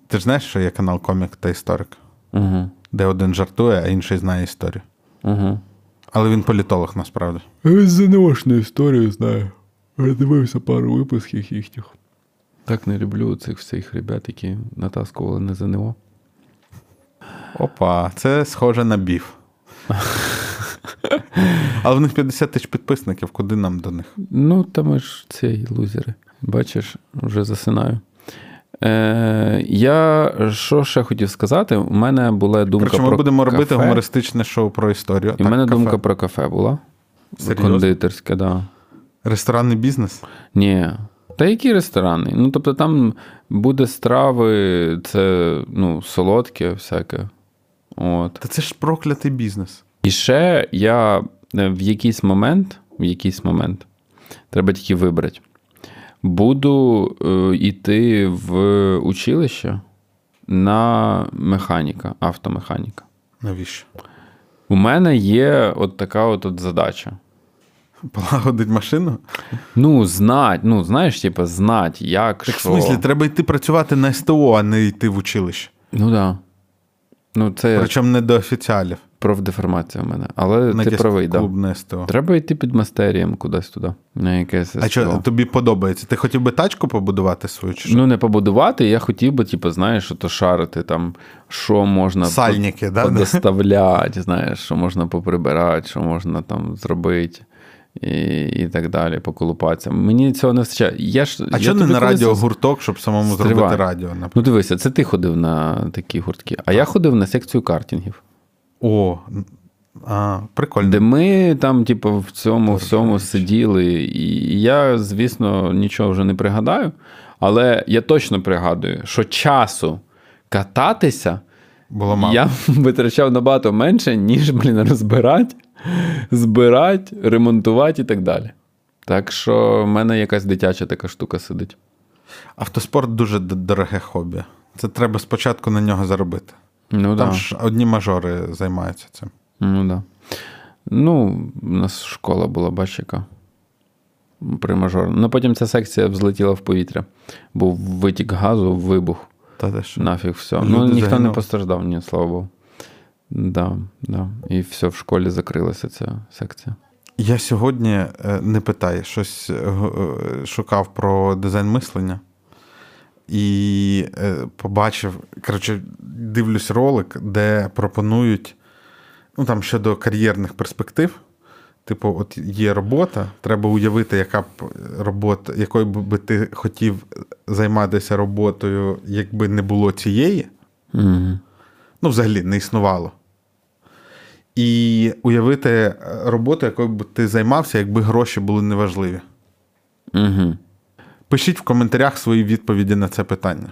Speaker 2: Ти ж знаєш, що є канал Комік та історик,
Speaker 1: Угу,
Speaker 2: де один жартує, а інший знає історію.
Speaker 1: угу.
Speaker 2: Але він політолог насправді.
Speaker 1: ЗНОшну історію знаю. Я дивився пару випусків їхніх. Так не люблю цих всіх ребят, які натаскували на ЗНО.
Speaker 2: Опа, це схоже на біф. Але в них 50 тисяч підписників, куди нам до них?
Speaker 1: Ну, там ж ці лузери. Бачиш, вже засинаю. Е, Я що ще хотів сказати? У мене була думка
Speaker 2: Короче,
Speaker 1: про
Speaker 2: ми будемо
Speaker 1: кафе.
Speaker 2: робити гумористичне шоу про історію.
Speaker 1: І в мене
Speaker 2: кафе.
Speaker 1: думка про кафе була.
Speaker 2: Серйозно?
Speaker 1: Кондитерське, так. Да.
Speaker 2: Ресторанний бізнес?
Speaker 1: Ні. Та які ресторани? Ну, тобто там буде страви, це ну, солодке всяке. От.
Speaker 2: Та це ж проклятий бізнес.
Speaker 1: І ще я е, в якийсь момент, в якийсь момент, треба тільки вибрати. Буду е, йти в училище на механіка, автомеханіка.
Speaker 2: Навіщо?
Speaker 1: У мене є от така от, от задача.
Speaker 2: Полагодить машину?
Speaker 1: Ну, знать, ну, знаєш, типа, знать, як,
Speaker 2: Так, в
Speaker 1: що.
Speaker 2: смислі, треба йти працювати на СТО, а не йти в училище.
Speaker 1: Ну так. Да. Ну, це
Speaker 2: Причому не до офіціалів.
Speaker 1: профдеформація в мене. Але
Speaker 2: На
Speaker 1: ти правий, да.
Speaker 2: СТО.
Speaker 1: Треба йти під мастерієм кудись туди. На якесь
Speaker 2: А що тобі подобається? Ти хотів би тачку побудувати свою чи що?
Speaker 1: Ну, не побудувати, я хотів би, типу, знаєш, то шарити там, що можна
Speaker 2: Сальники,
Speaker 1: под-
Speaker 2: да?
Speaker 1: подоставляти, знаєш, що можна поприбирати, що можна там зробити. І, і так далі, поколупатися. Мені цього не вистачає. Я ж,
Speaker 2: А
Speaker 1: я
Speaker 2: чого не на радіо гурток, щоб самому
Speaker 1: Стривай.
Speaker 2: зробити радіо? наприклад?
Speaker 1: Ну, дивися, це ти ходив на такі гуртки, а я ходив на секцію картингів.
Speaker 2: О, а, прикольно.
Speaker 1: Де ми там, типу, в цьому
Speaker 2: Боже,
Speaker 1: всьому
Speaker 2: речі.
Speaker 1: сиділи. І я, звісно, нічого вже не пригадаю, але я точно пригадую, що часу кататися
Speaker 2: Було мало.
Speaker 1: я витрачав набагато менше, ніж, блін, розбирати, збирати, ремонтувати і так далі. Так що в мене якась дитяча така штука сидить.
Speaker 2: Автоспорт дуже дороге хобі. Це треба спочатку на нього заробити.
Speaker 1: Ну,
Speaker 2: Там
Speaker 1: да.
Speaker 2: ж одні мажори займаються цим.
Speaker 1: Ну, да. Ну, у нас школа була, бач, яка. При мажор. Ну, потім ця секція взлетіла в повітря. Був витік газу, вибух.
Speaker 2: Та?
Speaker 1: Нафіг все.
Speaker 2: Люди
Speaker 1: ну, ніхто не постраждав, ні, слава Богу. Да, да. І все, в школі закрилася ця секція.
Speaker 2: Я сьогодні е, не питаю, щось е, е, шукав про дизайн мислення і побачив, коротше, дивлюсь ролик, де пропонують ну, там, щодо кар'єрних перспектив. Типу, от є робота, треба уявити, яка б робота, якою би ти хотів займатися роботою, якби не було цієї.
Speaker 1: Угу.
Speaker 2: Ну, взагалі не існувало. І уявити е, роботу, якою б ти займався, якби гроші були неважливі.
Speaker 1: Угу.
Speaker 2: Пишіть в коментарях свої відповіді на це питання.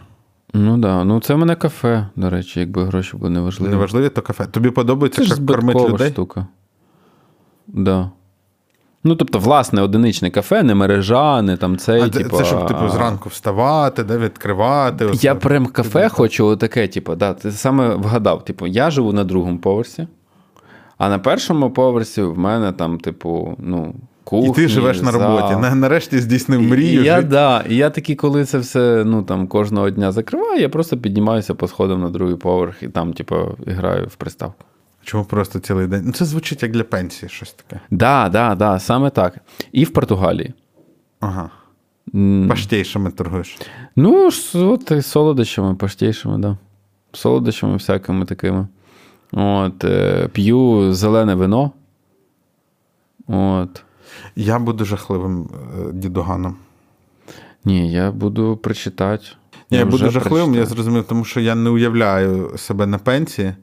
Speaker 1: Ну так. Да. Ну, це в мене кафе, до речі, якби гроші були неважливі.
Speaker 2: Неважливі, то кафе. Тобі подобається,
Speaker 1: Це
Speaker 2: як кормить людей?
Speaker 1: штука. Да. Ну, тобто, власне, одиничне кафе, не мережа, не там цей.
Speaker 2: А це,
Speaker 1: типу,
Speaker 2: це щоб, типу, зранку вставати, де відкривати. оце.
Speaker 1: Я прям кафе хочу отаке, типу, да, ти саме вгадав. Типу, я живу на другому поверсі, а на першому поверсі в мене там, типу, ну, кухня.
Speaker 2: І ти живеш на роботі. На- Нарешті здійснив мрію.
Speaker 1: І я,
Speaker 2: жити.
Speaker 1: да, і я такий, коли це все ну, там, кожного дня закриваю, я просто піднімаюся по сходам на другий поверх і там, типу, граю в приставку.
Speaker 2: Чому просто цілий день? Ну, це звучить як для пенсії, щось таке.
Speaker 1: Да, да, да, саме так. І в Португалії.
Speaker 2: Ага.
Speaker 1: М,
Speaker 2: Паштейшими торгуєш.
Speaker 1: Ну, от солодощами, паштейшими, да. Солодощами всякими такими. От, е, п'ю зелене вино. От.
Speaker 2: Я буду жахливим е, дідуганом.
Speaker 1: Ні, я буду прочитати.
Speaker 2: Ні, я буду жахливим, я зрозумів, тому що я не уявляю себе на пенсії,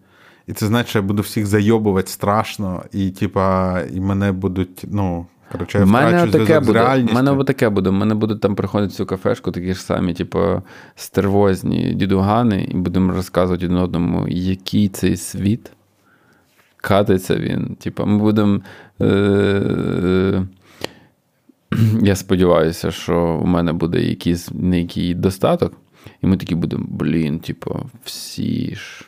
Speaker 2: і це значить, що я буду всіх зайобувати страшно, і типа, і мене будуть, ну, коротше, я
Speaker 1: мене таке буде. Мене таке буде. У мене будуть там приходити цю кафешку, такі ж самі, типу, стервозні дідугани, і будемо розказувати один одному, який цей світ. Катиться він. Типу, ми будемо. Е- я сподіваюся, що у мене буде якийсь некий достаток, і ми такі будемо, блін, типу, всі ж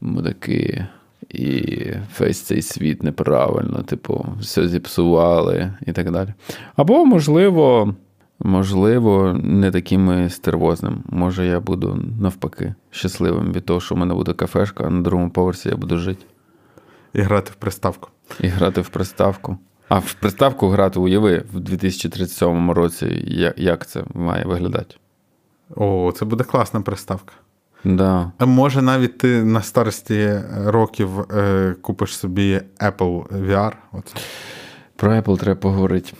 Speaker 1: мудаки. І весь цей світ неправильно, типу, все зіпсували і так далі. Або, можливо, можливо, не таким і стервозним. Може, я буду навпаки щасливим від того, що в мене буде кафешка, а на другому поверсі я буду жити
Speaker 2: І грати в приставку.
Speaker 1: і грати в приставку. А в приставку грати уяви в 2037 році, як це має виглядати.
Speaker 2: О, це буде класна приставка.
Speaker 1: Да.
Speaker 2: А може, навіть ти на старості років е, купиш собі Apple VR. Оце.
Speaker 1: Про Apple треба поговорити.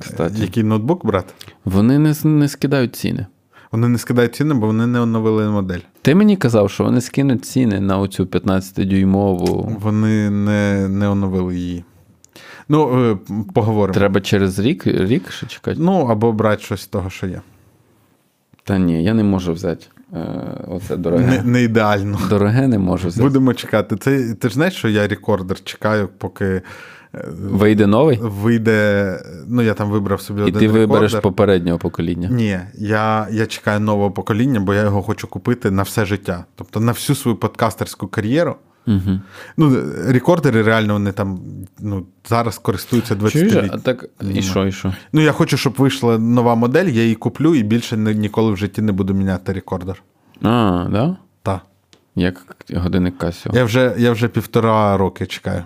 Speaker 1: Кстати.
Speaker 2: Який ноутбук брати?
Speaker 1: Вони не, не скидають ціни.
Speaker 2: Вони не скидають ціни, бо вони не оновили модель.
Speaker 1: Ти мені казав, що вони скинуть ціни на оцю 15-дюймову.
Speaker 2: Вони не, не оновили її. Ну, е, поговоримо.
Speaker 1: Треба через рік, рік ще чекати.
Speaker 2: Ну, або брати щось з того, що є.
Speaker 1: Та ні, я не можу взяти. Е, оце дороге.
Speaker 2: Не, не ідеально.
Speaker 1: Дороге не можу взяти.
Speaker 2: Будемо чекати. Це, ти ж знаєш, що я рекордер чекаю, поки е,
Speaker 1: Вийде новий,
Speaker 2: вийде. Ну, я там вибрав собі
Speaker 1: і
Speaker 2: один
Speaker 1: ти вибереш
Speaker 2: рекордер.
Speaker 1: попереднього покоління.
Speaker 2: Ні, я, я чекаю нового покоління, бо я його хочу купити на все життя. Тобто на всю свою подкастерську кар'єру.
Speaker 1: Угу.
Speaker 2: Ну, рекордери реально вони там ну, зараз користуються 20
Speaker 1: Чуєш, а так і що, і що?
Speaker 2: Ну, я хочу, щоб вийшла нова модель, я її куплю і більше ніколи в житті не буду міняти рекордер.
Speaker 1: А, да?
Speaker 2: Так.
Speaker 1: Як годинник Casio.
Speaker 2: Я вже, я вже півтора роки чекаю.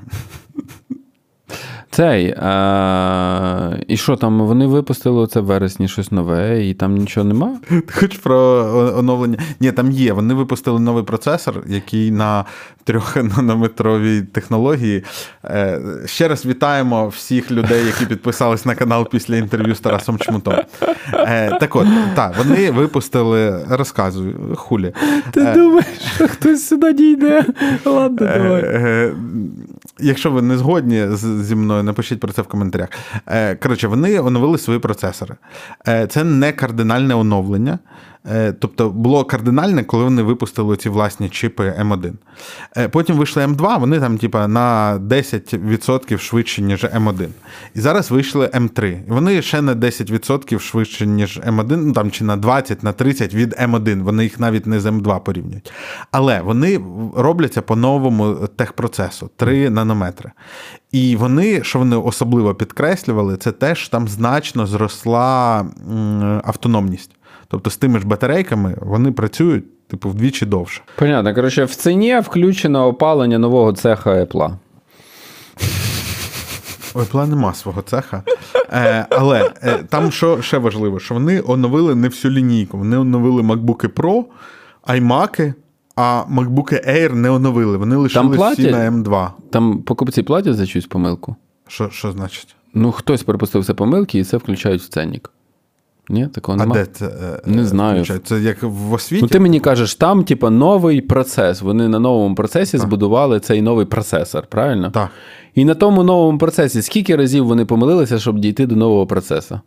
Speaker 1: Цей. А... І що там? Вони випустили оце в вересні щось нове, і там нічого нема?
Speaker 2: Хочеш про оновлення? Ні, там є. Вони випустили новий процесор, який на трьохнанометровій технології. Е, Ще раз вітаємо всіх людей, які підписались на канал після інтерв'ю з Тарасом Чмутом. Е, Так от, так, вони випустили, розказую, хулі.
Speaker 1: Ти думаєш, що хтось сюди дійде? Ладно,
Speaker 2: Е, е, Якщо ви не згодні зі мною, напишіть про це в коментарях. Е, Коротше, вони оновили свої процесори. Е, Це не кардинальне оновлення. Е, Тобто було кардинальне, коли вони випустили ці власні чипи М1. Е, Потім вийшли М2, вони там, типа, на 10% швидше, ніж М1. І зараз вийшли М3. І вони ще на 10% швидше, ніж М1, ну там чи на 20, на 30 від М1. Вони їх навіть не з М2 порівнюють. Але вони робляться по новому техпроцесу 3 нанометри. І вони, що вони особливо підкреслювали, це те, що там значно зросла автономність. Тобто з тими ж батарейками вони працюють, типу, вдвічі довше.
Speaker 1: Понятно. Коротше, в ціні включено опалення нового цеха Apple.
Speaker 2: Ой, пла нема свого цеха. Е, але е, там що ще важливо, що вони оновили не всю лінійку. Вони оновили MacBook Pro, iMac, а MacBook Air не оновили. Вони лишили всі на M2.
Speaker 1: Там покупці платять за чусь помилку.
Speaker 2: Що, що значить?
Speaker 1: Ну, хтось припустився помилки, і це включають в ценник. Ні, такого
Speaker 2: А де це? е,
Speaker 1: Не знаю.
Speaker 2: Це як в освіті?
Speaker 1: Ну, ти мені кажеш, там, типа, новий процес. Вони на новому процесі збудували цей новий процесор, правильно?
Speaker 2: Так.
Speaker 1: І на тому новому процесі скільки разів вони помилилися, щоб дійти до нового процесу?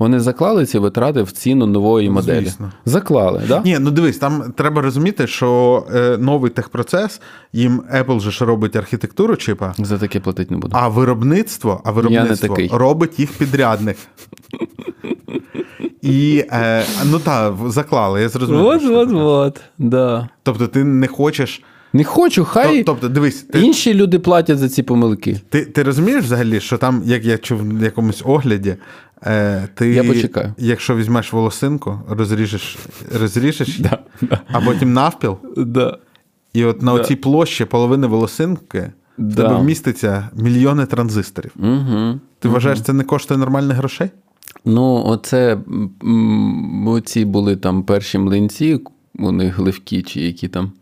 Speaker 1: Вони заклали ці витрати в ціну нової моделі.
Speaker 2: звісно.
Speaker 1: Заклали, так? Да?
Speaker 2: Ні, ну дивись, там треба розуміти, що е, новий техпроцес, їм Apple же ж робить архітектуру чипа,
Speaker 1: За таке платити не буду.
Speaker 2: а виробництво, а виробництво робить їх підрядник. І е, ну так, заклали, я зрозумів.
Speaker 1: От, от, от, Да.
Speaker 2: Тобто ти не хочеш.
Speaker 1: Не хочу, хай
Speaker 2: Тобто, дивись, ти,
Speaker 1: інші люди платять за ці помилки.
Speaker 2: ти, ти розумієш взагалі, що там, як я чув в якомусь огляді, е, ти,
Speaker 1: Я почекаю.
Speaker 2: якщо візьмеш волосинку, розріжеш, розріжеш її, а потім навпіл,
Speaker 1: Да.
Speaker 2: і от на оцій площі половини волосинки в тебе вміститься мільйони транзисторів.
Speaker 1: Угу.
Speaker 2: Ти вважаєш, це не коштує нормальних грошей?
Speaker 1: Ну, оце м, оці були там перші млинці, вони гливкі чи які там.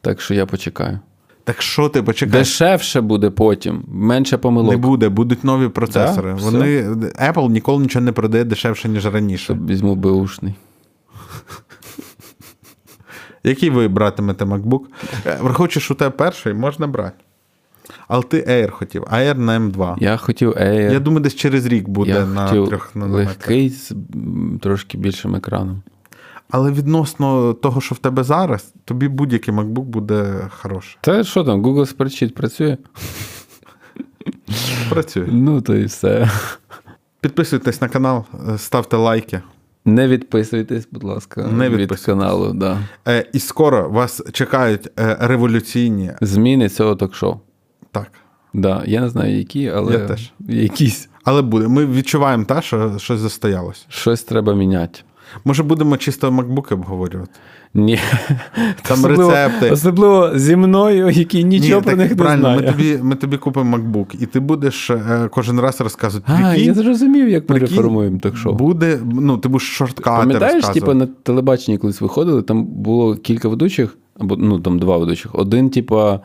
Speaker 1: Так що я почекаю.
Speaker 2: Так що ти почекай?
Speaker 1: Дешевше буде потім, менше помилок.
Speaker 2: Не буде, будуть нові процесори.
Speaker 1: Да?
Speaker 2: Вони Apple ніколи нічого не продає дешевше, ніж раніше.
Speaker 1: Візьму беушний.
Speaker 2: Який ви братимете MacBook? Е, Враховуючи, що у тебе перший, можна брати. Але ти Air хотів, Air на M2.
Speaker 1: Я хотів Air.
Speaker 2: Я думаю, десь через рік буде
Speaker 1: я
Speaker 2: на
Speaker 1: хотів
Speaker 2: трьох нанометрах.
Speaker 1: легкий з трошки більшим екраном.
Speaker 2: Але відносно того, що в тебе зараз, тобі будь-який MacBook буде хороший.
Speaker 1: Та що там, Google Spreadsheet працює?
Speaker 2: Працює.
Speaker 1: Ну, то і все.
Speaker 2: Підписуйтесь на канал, ставте лайки.
Speaker 1: Не відписуйтесь, будь ласка,
Speaker 2: Не
Speaker 1: від каналу. Да.
Speaker 2: Е, І скоро вас чекають е, революційні.
Speaker 1: Зміни цього ток-шоу.
Speaker 2: Так.
Speaker 1: Да. Я не знаю, які, але
Speaker 2: Я теж.
Speaker 1: якісь.
Speaker 2: Але буде. Ми відчуваємо те, що щось застоялось.
Speaker 1: Щось треба міняти.
Speaker 2: Може, будемо чисто MacBook обговорювати?
Speaker 1: Ні.
Speaker 2: Там
Speaker 1: особливо,
Speaker 2: рецепти.
Speaker 1: Особливо зі мною, який нічого
Speaker 2: Ні,
Speaker 1: про
Speaker 2: так
Speaker 1: них не знає.
Speaker 2: Ми тобі, ми тобі купимо MacBook, і ти будеш е, кожен раз розказувати.
Speaker 1: А,
Speaker 2: прикинь,
Speaker 1: я зрозумів, як ми реформуємо ток-шоу.
Speaker 2: Буде, ну, ти будеш шорткати
Speaker 1: Пам'ятаєш, типу, на телебаченні колись виходили, там було кілька ведучих, або ну там два ведучих. Один, типа,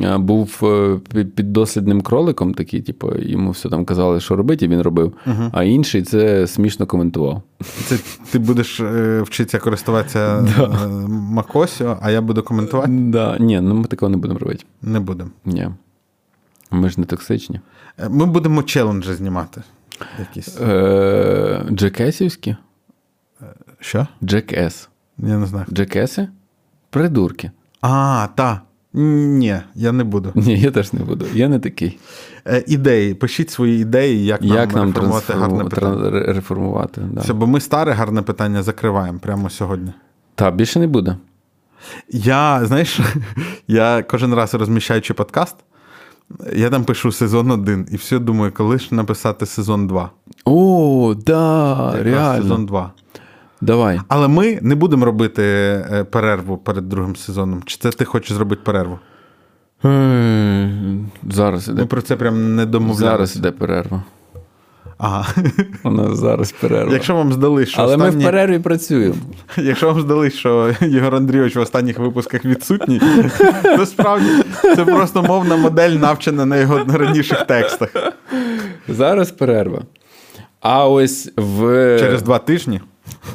Speaker 1: був е, піддослідним кроликом, такий, типу, йому все там казали, що робити, і він робив. А інший це смішно коментував.
Speaker 2: Це ти будеш е, вчитися користуватися е, Макосіо, а я буду коментувати?
Speaker 1: Да. Ні, ну ми такого не будемо робити.
Speaker 2: Не будемо.
Speaker 1: Ні. Ми ж не токсичні.
Speaker 2: Е, Ми будемо челенджі знімати. Якісь.
Speaker 1: Е, Джекесівські?
Speaker 2: Що?
Speaker 1: Джекес.
Speaker 2: Я не знаю.
Speaker 1: Джекеси? Придурки.
Speaker 2: А, та. Ні, я не буду.
Speaker 1: Ні, я теж не буду. Я не такий.
Speaker 2: Е, ідеї. Пишіть свої ідеї, як,
Speaker 1: Як нам
Speaker 2: реформувати гарне питання.
Speaker 1: реформувати? Да.
Speaker 2: Все, бо ми старе гарне питання закриваємо прямо сьогодні.
Speaker 1: Та, більше не буде.
Speaker 2: Я, знаєш, я кожен раз розміщаючи подкаст, я там пишу сезон один, і все думаю, коли ж написати сезон 2.
Speaker 1: О, да, реально.
Speaker 2: Сезон 2.
Speaker 1: Давай.
Speaker 2: Але ми не будемо робити е, перерву перед другим сезоном. Чи це ти хочеш зробити перерву?
Speaker 1: Зараз
Speaker 2: Ми про це прям не домовлялися.
Speaker 1: Зараз іде перерва.
Speaker 2: Ага.
Speaker 1: У нас зараз перерва.
Speaker 2: Якщо вам здали, що
Speaker 1: Але ми в перерві працюємо.
Speaker 2: Якщо вам здали, що Єгор Андрійович в останніх випусках відсутній, то справді це просто мовна модель, навчена на його раніших текстах.
Speaker 1: Зараз перерва. А ось в
Speaker 2: Через два тижні.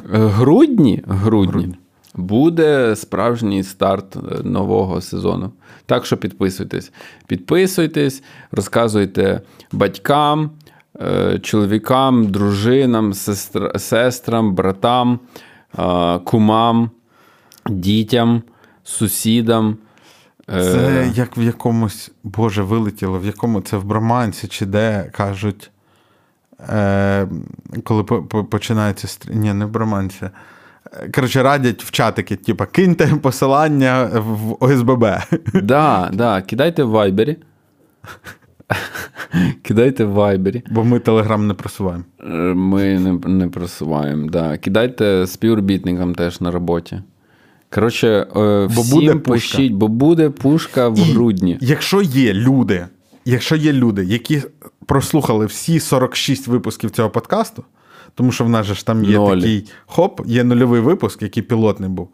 Speaker 1: Грудні, грудні буде справжній старт е, нового сезону. Так що підписуйтесь. Підписуйтесь, розказуйте батькам, е, чоловікам, дружинам, сестра, сестрам, братам, кумам, дітям, сусідам. Е,
Speaker 2: Це як в якомусь, Боже, вилетіло, в якому це в Бромансі чи де кажуть, е, коли по- по- починається. Ні, не в Бромансі. Е, Коротше, радять в чатики, типу, киньте посилання в ОСББ.
Speaker 1: Да, да, кидайте в вайбері. Кидайте в вайбері.
Speaker 2: Бо ми телеграм не просуваємо.
Speaker 1: Е, Ми не, не просуваємо. Да. Кидайте співробітникам теж на роботі. Коротше, е,
Speaker 2: Бо
Speaker 1: всім
Speaker 2: буде пушка.
Speaker 1: пишіть, бо буде пушка в грудні.
Speaker 2: Якщо є люди, якщо є люди, які прослухали всі 46 випусків цього подкасту, тому що в нас же ж там є
Speaker 1: Ноль.
Speaker 2: такий хоп, є нульовий випуск, який пілотний був.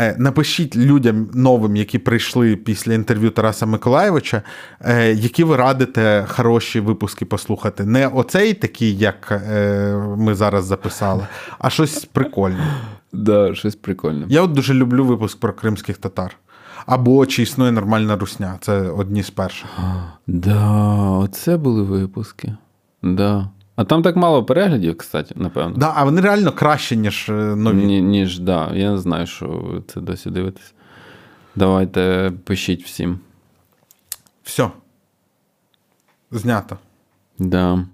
Speaker 2: Е, Напишіть людям новим, які прийшли після інтерв'ю Тараса Миколаєвича, е, які ви радите хороші випуски послухати. Не оцей такий, як е, ми зараз записали, а щось прикольне.
Speaker 1: Да, щось прикольне.
Speaker 2: Я от дуже люблю випуск про кримських татар. Або чи існує нормальна русня. Це одні з перших.
Speaker 1: Да, оце були випуски. Да. А там так мало переглядів, кстати, напевно.
Speaker 2: Да, а вони реально краще, ніж е, нові.
Speaker 1: Ні, ніж, да. Я не знаю, що це досі дивитесь. Давайте пишіть всім.
Speaker 2: Все. Знято.
Speaker 1: Да.